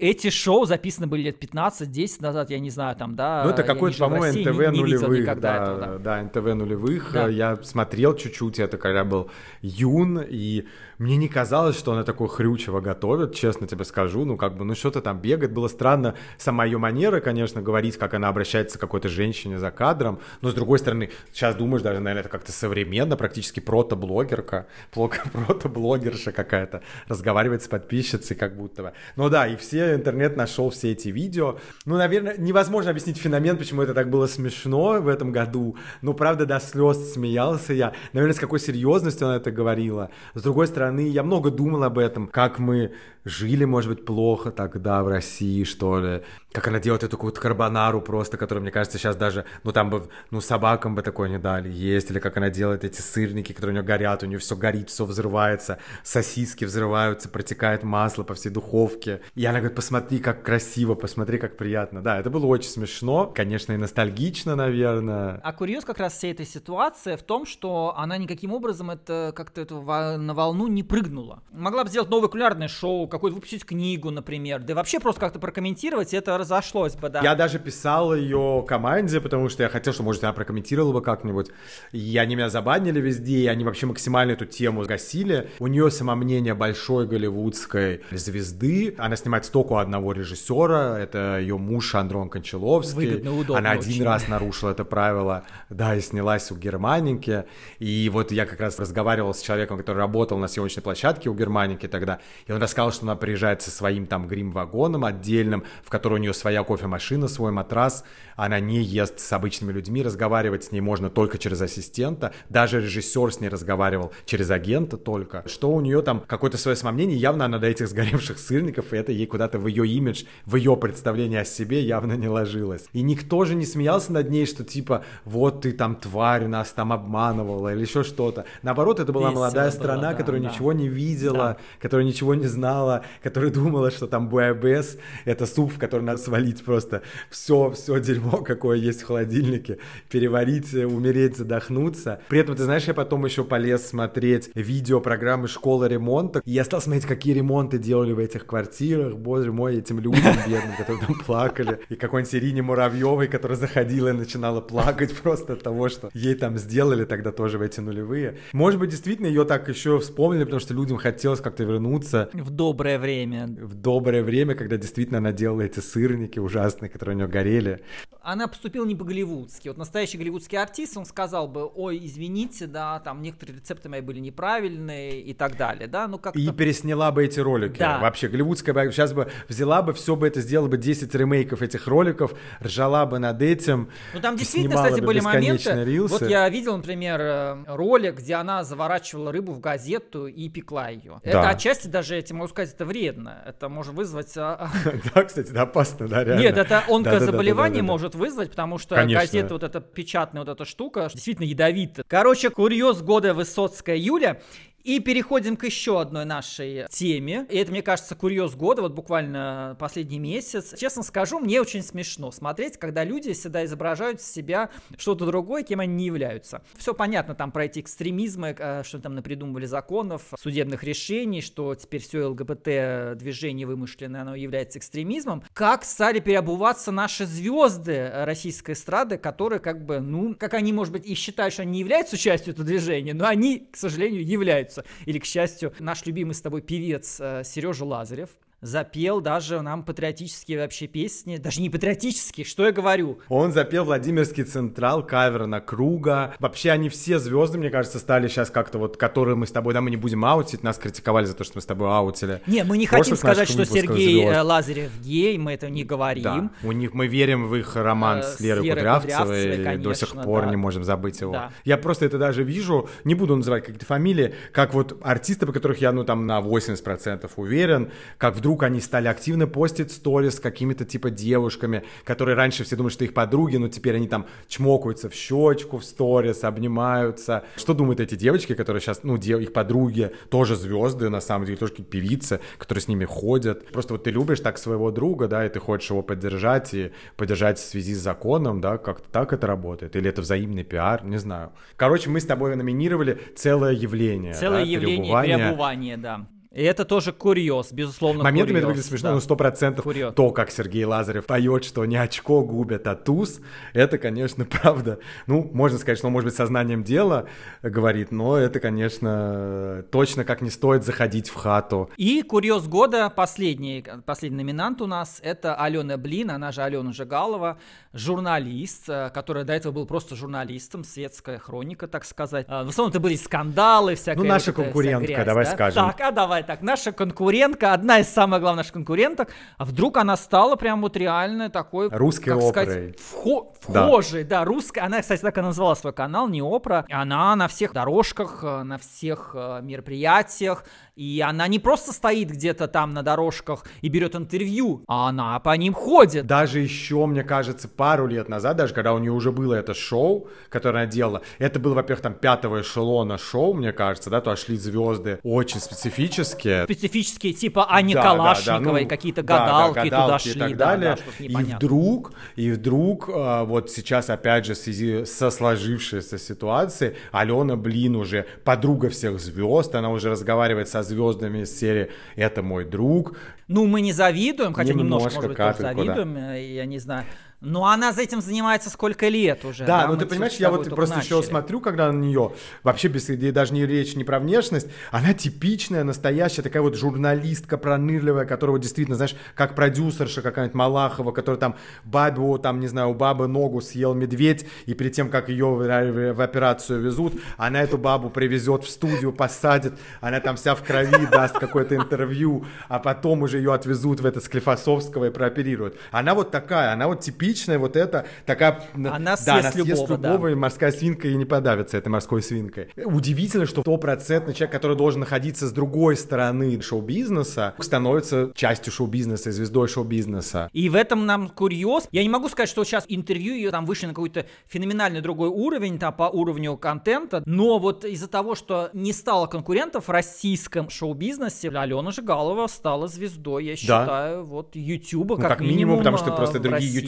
Эти шоу записаны были лет 15-10 назад, я не знаю, там, да. Ну, это какой-то, по-моему, России, НТВ не- не нулевых, да, этого, да. да, НТВ нулевых. Да. Я смотрел чуть-чуть это, когда был юн, и мне не казалось, что она такое хрючево готовит, честно тебе скажу. Ну, как бы, ну, что-то там бегает. Было странно сама ее манера, конечно, говорить, как она обращается к какой-то женщине за кадром. Но, с другой стороны, сейчас думаешь, даже, наверное, это как-то современно, практически прото-блогерка, прото-блогерша какая-то, разговаривает с подписчицей как будто бы. Ну да, и все, интернет нашел все эти видео. Ну, наверное, невозможно объяснить феномен, почему это так было смешно в этом году. Ну, правда, до слез смеялся я. Наверное, с какой серьезностью она это говорила. С другой стороны, я много думал об этом, как мы жили, может быть, плохо тогда в России, что ли. Как она делает эту какую-то карбонару просто, которую, мне кажется, сейчас даже, ну, там бы, ну, собакам бы такое не дали есть. Или как она делает эти сырники, которые у нее горят, у нее все горит, все взрывается, сосиски взрываются, протекает масло по всей духовке. И она говорит, посмотри, как красиво, посмотри, как приятно. Да, это было очень смешно, конечно, и ностальгично, наверное. А курьез как раз всей этой ситуации в том, что она никаким образом это как-то эту на волну не прыгнула. Могла бы сделать новое кулинарное шоу, какую-то выпустить книгу, например, да и вообще просто как-то прокомментировать, это разошлось бы, да. Я даже писал ее команде, потому что я хотел, что, может, она прокомментировала бы как-нибудь. И они меня забанили везде, и они вообще максимально эту тему гасили. У нее самомнение большой голливудской звезды. Она снимает столько у одного режиссера. Это ее муж Андрон Кончаловский. Выгодно, удобно Она один очень. раз нарушила это правило, да, и снялась у Германики. И вот я как раз разговаривал с человеком, который работал на съемочной площадке у Германики тогда, и он рассказал, что она приезжает со своим там грим-вагоном отдельным, в котором у нее своя кофемашина, свой матрас, она не ест с обычными людьми, разговаривать с ней можно только через ассистента, даже режиссер с ней разговаривал через агента только, что у нее там какое-то свое самомнение, явно она до этих сгоревших сырников, и это ей куда-то в ее имидж, в ее представление о себе явно не ложилось. И никто же не смеялся над ней, что типа, вот ты там тварь, нас там обманывала или еще что-то. Наоборот, это была Весело молодая было, страна, да, которая да. ничего не видела, которая ничего не знала, которая думала, что там буябес — это суп, в который надо свалить просто все, все дерьмо, какое есть в холодильнике, переварить, э, умереть, задохнуться. При этом, ты знаешь, я потом еще полез смотреть видео программы «Школа ремонта», и я стал смотреть, какие ремонты делали в этих квартирах, боже мой, этим людям бедным, которые там плакали, и какой-нибудь Ирине Муравьевой, которая заходила и начинала плакать просто от того, что ей там сделали тогда тоже в эти нулевые. Может быть, действительно ее так еще вспомнили, потому что людям хотелось как-то вернуться В доброе время. в доброе время, когда действительно она делала эти сырники ужасные, которые у нее горели. Она поступила не по-голливудски. Вот настоящий голливудский артист, он сказал бы, ой, извините, да, там некоторые рецепты мои были неправильные и так далее, да, ну как-то... И пересняла бы эти ролики. Да. Вообще, голливудская бы сейчас бы взяла бы все бы это, сделала бы 10 ремейков этих роликов, ржала бы над этим. Ну там действительно, кстати, бы были моменты. рилсы. Вот я видел, например, э, ролик, где она заворачивала рыбу в газету и пекла ее. Да. Это отчасти даже, я тебе могу сказать, это вредно. Это может вызвать... а, Да, кстати, да, опасно, да, реально. Нет, это онкозаболевание может вызвать, потому что Конечно. газета, вот эта печатная вот эта штука, действительно ядовита. Короче, курьез года Высоцкая Юля. И переходим к еще одной нашей теме. И это, мне кажется, курьез года, вот буквально последний месяц. Честно скажу, мне очень смешно смотреть, когда люди всегда изображают из себя что-то другое, кем они не являются. Все понятно там про эти экстремизмы, э, что там напридумывали законов, судебных решений, что теперь все ЛГБТ-движение вымышленное, оно является экстремизмом. Как стали переобуваться наши звезды российской эстрады, которые как бы, ну, как они, может быть, и считают, что они являются частью этого движения, но они, к сожалению, являются. Или, к счастью, наш любимый с тобой певец Сережа Лазарев запел даже нам патриотические вообще песни, даже не патриотические, что я говорю. Он запел Владимирский Централ, кавер на Круга. Вообще они все звезды, мне кажется, стали сейчас как-то вот, которые мы с тобой, да, мы не будем аутить, нас критиковали за то, что мы с тобой аутили. Не, мы не В хотим прошлых сказать, что Сергей звезд. э, Лазарев гей, мы это не говорим. Да, у них мы верим в их роман Э, с Лерой Кудрявцевой, и до сих пор да. не можем забыть его. Да. Я просто это даже вижу, не буду называть какие-то фамилии, как вот артисты, по которых я, ну, там, на 80% уверен, как вдруг они стали активно постить сторис с какими-то, типа, девушками, которые раньше все думали, что их подруги, но теперь они там чмокаются в щечку в сторис, обнимаются. Что думают эти девочки, которые сейчас, ну, де- их подруги, тоже звезды, на самом деле, тоже какие-то певицы, которые с ними ходят. Просто вот ты любишь так своего друга, да, и ты хочешь его поддержать, и поддержать в связи с законом, да, как-то так это работает. Или это взаимный пиар, не знаю. Короче, мы с тобой номинировали целое явление. Целое да, явление переобувания. переобувания, да. И это тоже курьез, безусловно, Моментами это курьез, выглядит смешно, да. но сто процентов то, как Сергей Лазарев поет, что не очко губят, а туз, это, конечно, правда. Ну, можно сказать, что он, может быть, сознанием дела говорит, но это, конечно, точно как не стоит заходить в хату. И курьез года, последний, последний номинант у нас, это Алена Блин, она же Алена Жигалова, журналист, э, которая до этого был просто журналистом, светская хроника, так сказать. А, В основном это были скандалы, всякая Ну, наша вот конкурентка, грязь, давай да? скажем. Так, а давай так, наша конкурентка, одна из самых главных конкуренток, а вдруг она стала прям вот реально такой... Русской как сказать, оперой. вхо- Да. вхожей, да, русская. Она, кстати, так и назвала свой канал, не опра. Она на всех дорожках, э, на всех э, мероприятиях, и она не просто стоит где-то там на дорожках и берет интервью, а она по ним ходит. Даже еще, мне кажется, пару лет назад, даже когда у нее уже было это шоу, которое она делала, это было, во-первых, там пятого эшелона шоу, мне кажется, да, туда шли звезды очень специфические. Специфические, типа Ани Да, да, да, Калашниковой, ну, какие-то да, да, гадалки, туда гадалки шли, и так да, далее. да, и вдруг, и вдруг, а, вот сейчас, опять же, в связи со сложившейся ситуацией, Алена Блин уже подруга всех звезд, она уже разговаривает со звездами из серии «Это мой друг». Ну, мы не завидуем, хотя немножко, Немножко, может быть, тоже завидуем, э, я не знаю. Но она за этим занимается сколько лет уже. Да, ну мы ты понимаешь, я вот просто еще начали. смотрю, когда на нее, вообще без и даже не речь не про внешность, она типичная, настоящая, такая вот журналистка пронырливая, которая вот действительно, знаешь, как продюсерша какая-нибудь Малахова, которая там бабу, там, не знаю, у бабы ногу съел медведь, и перед тем, как ее в- в операцию везут, она эту бабу привезет в студию, посадит, она там вся в крови даст какое-то интервью, а потом уже ее отвезут в это Склифосовского и прооперируют. Она вот такая, она вот типичная вот эта, такая... Она да, съест она съест любого, да. любого, и морская свинка и не подавится этой морской свинкой. Удивительно, что стопроцентный человек, который должен находиться с другой стороны шоу-бизнеса, становится частью шоу-бизнеса, звездой шоу-бизнеса. И в этом нам курьез. Я не могу сказать, что сейчас интервью ее там вышли на какой-то феноменальный другой уровень, там по уровню контента, но вот из-за того, что не стало конкурентов в российском шоу-бизнесе, Алена Жигалова стала звездой, я считаю, вот Ютуба, Ну, как, как, минимум, потому что просто в другие России.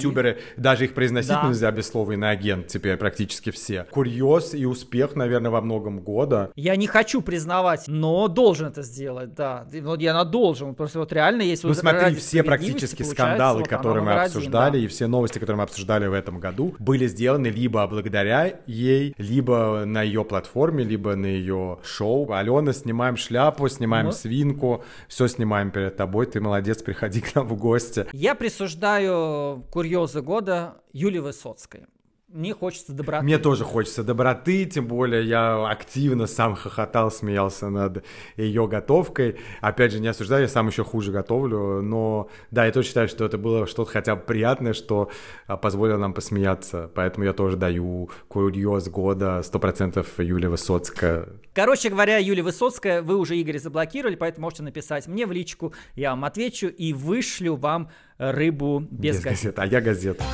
Даже их произносить Да. нельзя без слова иноагент теперь практически все. Курьез и успех, наверное, во многом года. Я не хочу признавать, но должен это сделать, да. Вот я должен, просто вот реально есть... Ну вот смотри, все практически скандалы, вот которые мы номер один, обсуждали, да. и все новости, которые мы обсуждали в этом году, были сделаны либо благодаря ей, либо на ее платформе, либо на ее шоу. Алена, снимаем шляпу, снимаем Ну. свинку, все снимаем перед тобой, ты молодец, приходи к нам в гости. Я присуждаю курьезы года Юлии Высоцкой. Мне хочется доброты. Мне тоже хочется доброты, тем более я активно сам хохотал, смеялся над ее готовкой. Опять же, не осуждаю, я сам еще хуже готовлю, но да, я тоже считаю, что это было что-то хотя бы приятное, что а, позволило нам посмеяться. Поэтому я тоже даю курьез года 100% Юлия Высоцкая. Короче говоря, Юлия Высоцкая, вы уже Игоря заблокировали, поэтому можете написать мне в личку, я вам отвечу и вышлю вам рыбу без, Без газет. газет, а я газета.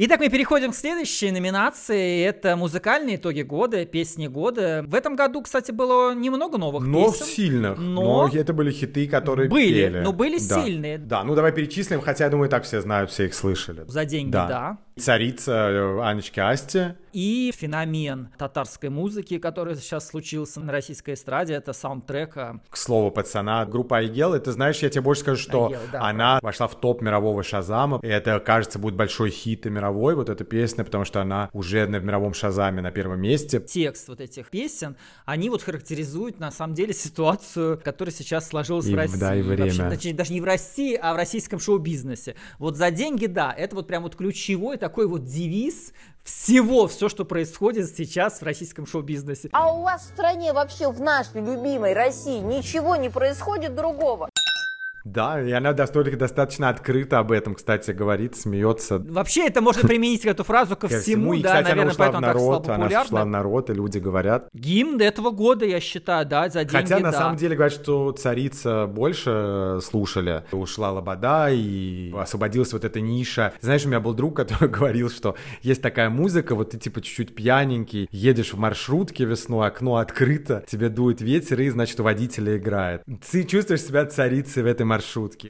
Итак, мы переходим к следующей номинации. Это музыкальные итоги года, песни года. В этом году, кстати, было немного новых Но песен. сильных. Но- Но это были хиты, которые Были, пели. но были Да. сильные. Да, ну давай перечислим, хотя я думаю, так все знают, все их слышали. За деньги, да. Царица э, Анечки Асти. И феномен татарской музыки, который сейчас случился на российской эстраде, это саундтрек а, К слову, пацана, группа Айгел, и ты знаешь, я тебе больше скажу, что Айгел, да, она вошла в топ мирового Шазама, и это, кажется, будет большой хит и мировой, вот эта песня, потому что она уже на мировом Шазаме на первом месте. текст вот этих песен, они вот характеризуют на самом деле ситуацию, которая сейчас сложилась И в в- России. да, и время. Вообще, точнее, даже не в России, а в российском шоу-бизнесе. Вот за деньги, да, это вот прям вот ключевой такой вот девиз всего, все, что происходит сейчас в российском шоу-бизнесе. А у вас в стране вообще в нашей любимой России ничего не происходит другого? Да, и она достаточно, достаточно открыто об этом, кстати, говорит, смеется. Вообще это можно применить эту фразу ко всему, И, да, кстати, наверное, она ушла в поэтому так стала народ, она ушла в народ, и люди говорят. Гимн этого года, я считаю, да, за деньги, Хотя на да. самом деле говорят, что царица больше э, слушали. Ушла Лобода и освободилась вот эта ниша. Знаешь, у меня был друг, который говорил, что есть такая музыка, вот ты типа чуть-чуть пьяненький, едешь в маршрутке весной, окно открыто, тебе дует ветер, и, значит, у водителя играет. Ты чувствуешь себя царицей в этой маршрутке.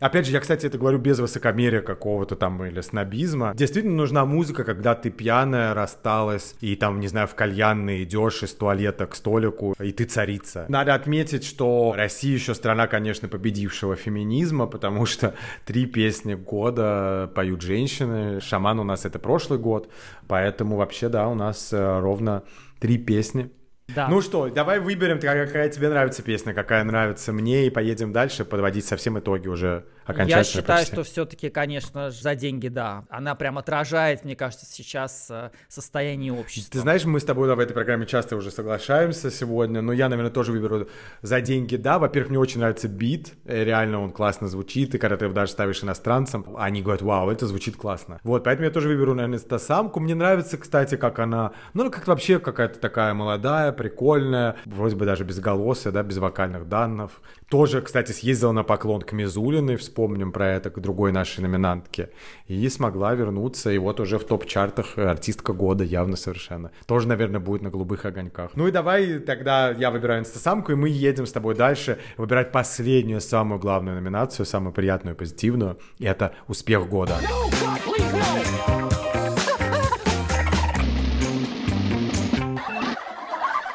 Опять же, я, кстати, это говорю без высокомерия какого-то там или снобизма. Действительно нужна музыка, когда ты пьяная, рассталась, и там, не знаю, в кальянной идешь из туалета к столику, и ты царица. Надо отметить, что Россия еще страна, конечно, победившего феминизма, потому что три песни года поют женщины. Шаман у нас это прошлый год, поэтому вообще, да, у нас э, ровно три песни Да. Ну что, давай выберем, какая, тебе нравится песня, какая нравится мне, и поедем дальше подводить совсем итоги уже окончательно. Я считаю, почти. что все-таки, конечно, за деньги, да. Она прям отражает, мне кажется, сейчас э, состояние общества. Ты знаешь, мы с тобой да, в этой программе часто уже соглашаемся сегодня, но я, наверное, тоже выберу за деньги, да. Во-первых, мне очень нравится бит, э, реально он классно звучит, и когда ты его даже ставишь иностранцам, они говорят, вау, это звучит классно. Вот, поэтому я тоже выберу, наверное, Стасамку. Мне нравится, кстати, как она, ну, как вообще какая-то такая молодая, прикольная, вроде бы даже безголосая, да, без вокальных данных. Тоже, кстати, съездила на поклон к Мизулиной, вспомним про это, к другой нашей номинантке, и смогла вернуться, и вот уже в топ-чартах артистка года явно совершенно. Тоже, наверное, будет на голубых огоньках. Ну и давай тогда я выбираю инстасамку, и мы едем с тобой дальше выбирать последнюю, самую главную номинацию, самую приятную, позитивную, и это «Успех года».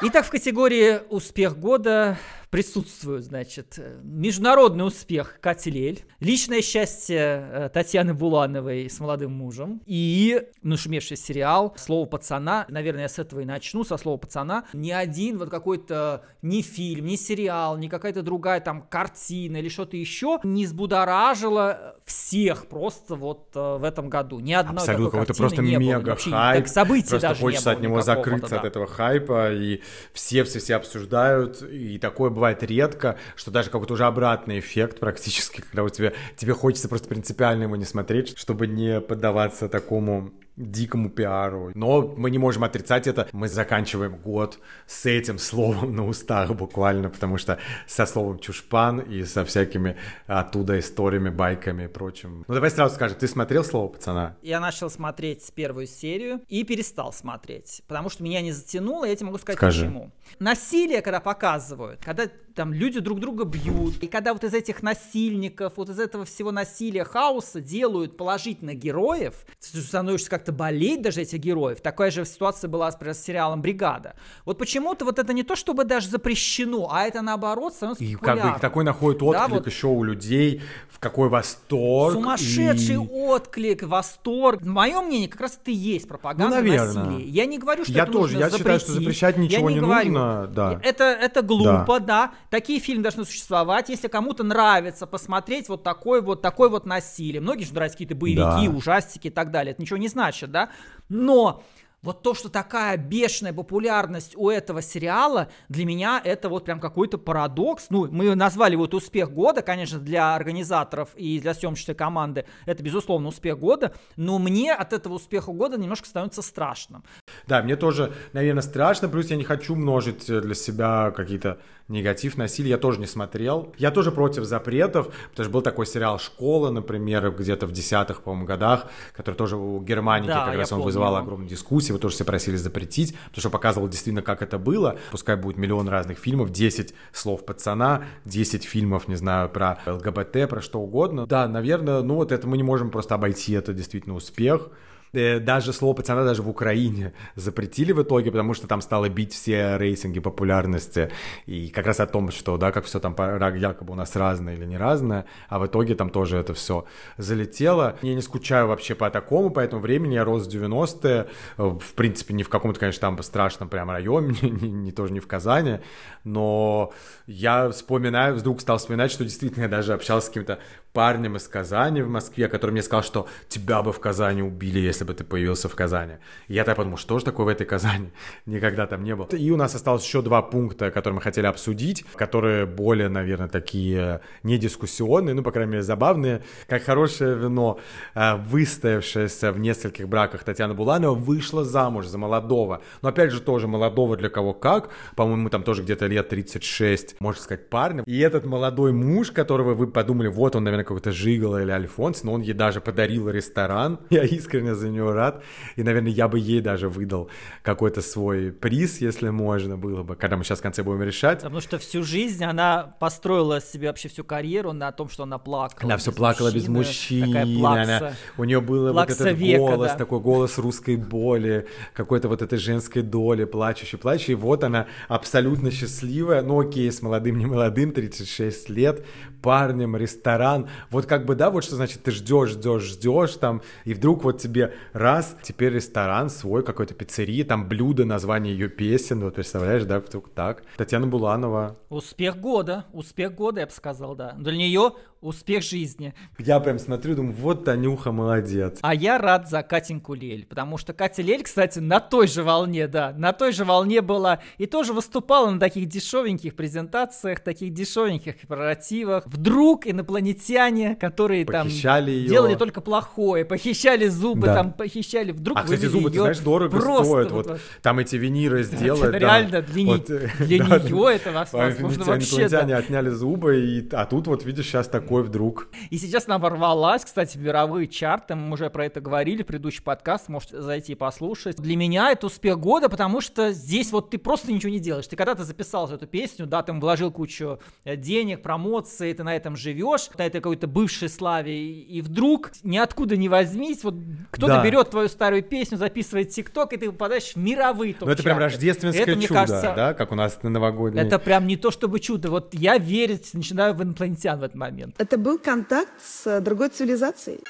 Итак, в категории «Успех года» присутствуют, значит, международный успех Кати Лель, личное счастье э, Татьяны Булановой с молодым мужем и нашумевший сериал «Слово пацана». Наверное, я с этого и начну, со «Слова пацана». Ни один вот какой-то ни фильм, ни сериал, ни какая-то другая там картина или что-то еще не взбудоражило всех просто вот э, в этом году. Ни одной Абсолютно, какой-то просто не было. мега Вообще, хайп. так событий просто даже хочется не от было него никакого-то, закрыться да. от этого хайпа, и все-все-все обсуждают, и такое бывает редко, что даже какой-то уже обратный эффект практически, когда у тебя, тебе хочется просто принципиально его не смотреть, чтобы не поддаваться такому дикому пиару. Но мы не можем отрицать это. Мы заканчиваем год с этим словом на устах буквально, потому что со словом чушпан и со всякими оттуда историями, байками и прочим. Ну давай сразу скажем, ты смотрел слово пацана? Я начал смотреть первую серию и перестал смотреть, потому что меня не затянуло, я тебе могу сказать Скажи. почему. Насилие, когда показывают, когда там люди друг друга бьют, и когда вот из этих насильников, вот из этого всего насилия, хаоса делают положительно героев, ты становишься как-то болеть даже этих героев. Такая же ситуация была, например, с сериалом «Бригада». Вот почему-то вот это не то, чтобы даже запрещено, а это наоборот становится И как популярным. бы такой находит Да, отклик вот еще у людей, в какой восторг. Сумасшедший и- отклик, восторг. Мое мнение, как раз это и есть пропаганда Ну, наверное. насилия. Я не говорю, что Я это тоже, нужно я считаю, что запретить. запрещать ничего Я не говорю. нужно, да. Это, это глупо, да. Такие фильмы должны существовать. Если кому-то нравится посмотреть вот такое вот, такое вот насилие. Многие же нравятся какие-то боевики, Да. ужастики и так далее. Это ничего не значит, да. Но вот то, что такая бешеная популярность у этого сериала, для меня это вот прям какой-то парадокс. Ну, мы назвали вот успех года, конечно, для организаторов и для съемочной команды это, безусловно, успех года, но мне от этого успеха года немножко становится страшным. Да, мне тоже, наверное, страшно, плюс я не хочу множить э, для себя какие-то негатив, насилие, я тоже не смотрел. Я тоже против запретов, потому что был такой сериал «Школа», например, где-то в десятых, по-моему, годах, который тоже у Германики Да, как раз он помню вызывал его. огромную дискуссию, его тоже все просили запретить, потому что показывал действительно, как это было. Пускай будет миллион разных фильмов, 10 слов пацана, 10 фильмов, не знаю, про ЛГБТ, про что угодно. Да, наверное, ну вот это мы не можем просто обойти, это действительно успех. Э, Даже слово пацана даже в Украине запретили в итоге, потому что там стало бить все рейтинги популярности. И как раз о том, что, да, как все там якобы у нас разное или не разное, а в итоге там тоже это все залетело. Я не скучаю вообще по такому, по этому времени я рос в 90-е, э, в принципе, не в каком-то, конечно, там страшном прям районе, не, не- тоже не в Казани, но я вспоминаю, вдруг стал вспоминать, что действительно я даже общался с каким-то парнем из Казани в Москве, который мне сказал, что тебя бы в Казани убили, если бы ты появился в Казани. Я так подумал, что же такое в этой Казани? Никогда там не был. И у нас осталось еще два пункта, которые мы хотели обсудить, которые более, наверное, такие не дискуссионные, ну, по крайней мере, забавные. Как хорошее вино, э, выстоявшаяся в нескольких браках Татьяна Буланова вышла замуж за молодого. Но опять же тоже молодого для кого как. По-моему, там тоже где-то лет 36, можно сказать, парня. И этот молодой муж, которого вы подумали, вот он, наверное, какой-то Жигало или Альфонс, но он ей даже подарил ресторан. Я искренне за нее рад. И, наверное, я бы ей даже выдал какой-то свой приз, если можно было бы, когда мы сейчас в конце будем решать. Потому что всю жизнь она построила себе вообще всю карьеру на том, что она плакала. Она все плакала без мужчин. Такая плакса. Она, у нее был вот этот века, голос, да. такой голос русской боли, какой-то вот этой женской доли, плачущей, плачущей. И вот она абсолютно счастливая, ну окей, с молодым, не молодым, 36 лет, парнем, ресторан. Вот как бы, да, вот что значит, ты ждешь, ждешь, ждешь там, и вдруг вот тебе раз, теперь ресторан свой, какой-то пиццерия, там блюдо, название ее песен, вот представляешь, да, вдруг так. Татьяна Буланова. Успех года, успех года, я бы сказал, да. Для нее успех жизни. Я прям смотрю, думаю, вот Танюха молодец. А я рад за Катеньку Лель, потому что Катя Лель, кстати, на той же волне, да, на той же волне была и тоже выступала на таких дешевеньких презентациях, таких дешевеньких корпоративах. Вдруг инопланетяне, которые Похищали там её. делали только плохое, похищали зубы, Да. там похищали, вдруг А, кстати, зубы, ты знаешь, дорого просто стоят. вот Вот, там эти виниры сделать. это да. реально для Вот, для да, неё это возможно, вообще, Инопланетяне отняли зубы, и, а тут вот, видишь, сейчас такой вдруг. И сейчас она ворвалась, кстати, в мировые чарты. Мы уже про это говорили, предыдущий подкаст, можете зайти и послушать. Для меня это успех года, потому что здесь вот ты просто ничего не делаешь. Ты когда-то записал эту песню, да, там вложил кучу э, денег, промоции, ты на этом живешь, на этой какой-то бывшей славе, и, вдруг ниоткуда не возьмись, вот кто-то Да. берет твою старую песню, записывает ТикТок, и ты попадаешь в мировые топ Ну, это прям рождественское это, чудо, кажется, да, как у нас на новогодние. Это прям не то чтобы чудо. Вот я верить начинаю в инопланетян в этот момент. Это был контакт с э, другой цивилизацией.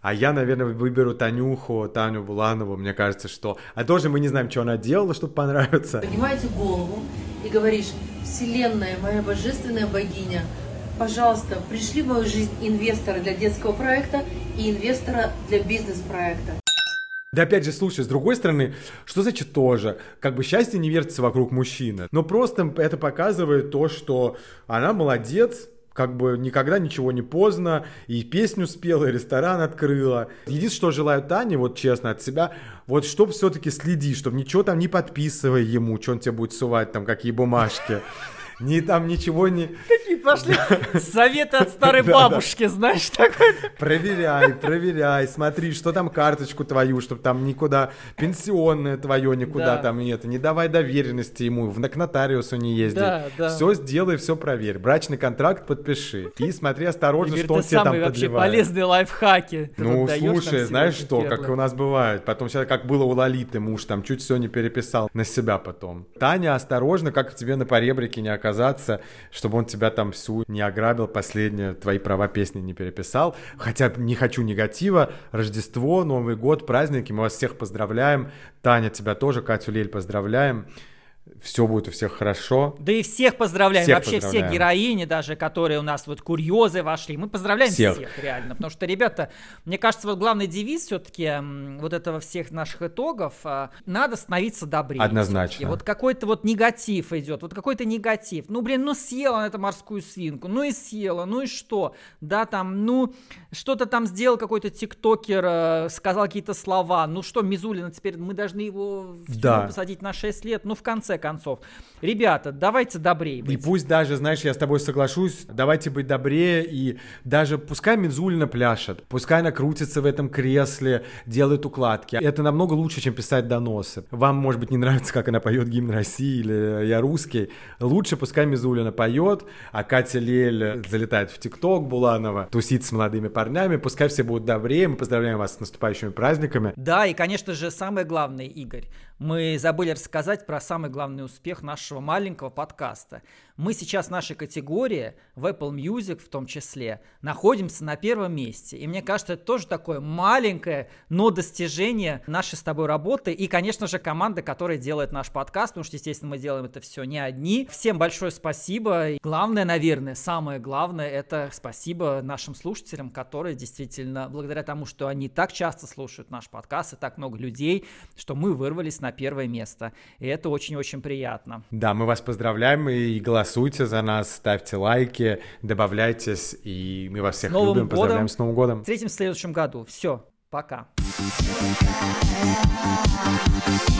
А я, наверное, выберу Танюху, Таню Буланову, мне кажется, что... А тоже мы не знаем, что она делала, чтобы понравиться. Поднимаете голову и говоришь, Вселенная, моя божественная богиня, пожалуйста, пришли в мою жизнь инвестора для детского проекта и инвестора для бизнес-проекта. Да опять же, слушай, с другой стороны, что значит тоже? Как бы счастье не вертится вокруг мужчины. Но просто это показывает то, что она молодец, как бы никогда ничего не поздно, и песню спела, и ресторан открыла. Единственное, что желаю Тане, вот честно, от себя, вот чтоб все-таки следи, чтобы ничего там не подписывай ему, что он тебе будет сувать, там, какие бумажки. Ни там ничего не... Какие пошли советы от старой бабушки, знаешь, такой. Проверяй, проверяй, смотри, что там карточку твою, чтобы там никуда, пенсионное твое никуда Да. там нет, не давай доверенности ему, в- к нотариусу не езди. Да, да. Все сделай, все проверь. Брачный контракт подпиши. И смотри осторожно, что он тебе там самые вообще подливает. полезные лайфхаки. Ну, слушай, знаешь что, как у нас бывает. Потом сейчас, как было у Лолиты, муж там чуть все не переписал на себя потом. Таня, осторожно, как тебе на поребрике не оказаться, чтобы он тебя там всю не ограбил, последние твои права песни не переписал. Хотя не хочу негатива. Рождество, Новый год, праздники, мы вас всех поздравляем. Таня, тебя тоже, Катю Лель поздравляем. Все будет у всех хорошо. Да и всех поздравляем, Всех вообще поздравляем. все героини даже, которые у нас вот курьезы вошли. Мы поздравляем Всех. всех, реально. Потому что, ребята, мне кажется, вот главный девиз все-таки вот этого всех наших итогов, а, надо становиться добрее. Однозначно. Вот какой-то вот негатив идет, вот какой-то негатив. Ну, блин, ну съела она эту морскую свинку, ну и съела, ну и что? Да, там, ну, что-то там сделал какой-то тиктокер, э, сказал какие-то слова. Ну что, Мизулина, теперь мы должны его Да. посадить на 6 лет? Ну, в конце концов. Ребята, давайте добрее И быть. пусть даже, знаешь, я с тобой соглашусь, давайте быть добрее, и даже пускай Минзулина пляшет, пускай она крутится в этом кресле, делает укладки. Это намного лучше, чем писать доносы. Вам, может быть, не нравится, как она поет гимн России или «Я русский». Лучше пускай Мизулина поет, а Катя Лель залетает в ТикТок Буланова, тусит с молодыми парнями. Пускай все будут добрее. Мы поздравляем вас с наступающими праздниками. Да, и, конечно же, самое главное, Игорь, мы забыли рассказать про самый главный успех нашего маленького подкаста. Мы сейчас в нашей категории, в Apple Music в том числе, находимся на первом месте. И мне кажется, это тоже такое маленькое, но достижение нашей с тобой работы. И, конечно же, команда, которая делает наш подкаст, потому что, естественно, мы делаем это все не одни. Всем большое спасибо. И главное, наверное, самое главное, это спасибо нашим слушателям, которые действительно, благодаря тому, что они так часто слушают наш подкаст, и так много людей, что мы вырвались на первое место. И это очень-очень приятно. Да, мы вас поздравляем и голосуйте за нас, ставьте лайки, добавляйтесь, и мы вас всех Новым любим, поздравляем годом. с Новым годом. Встретимся в следующем году. Все, пока. Thank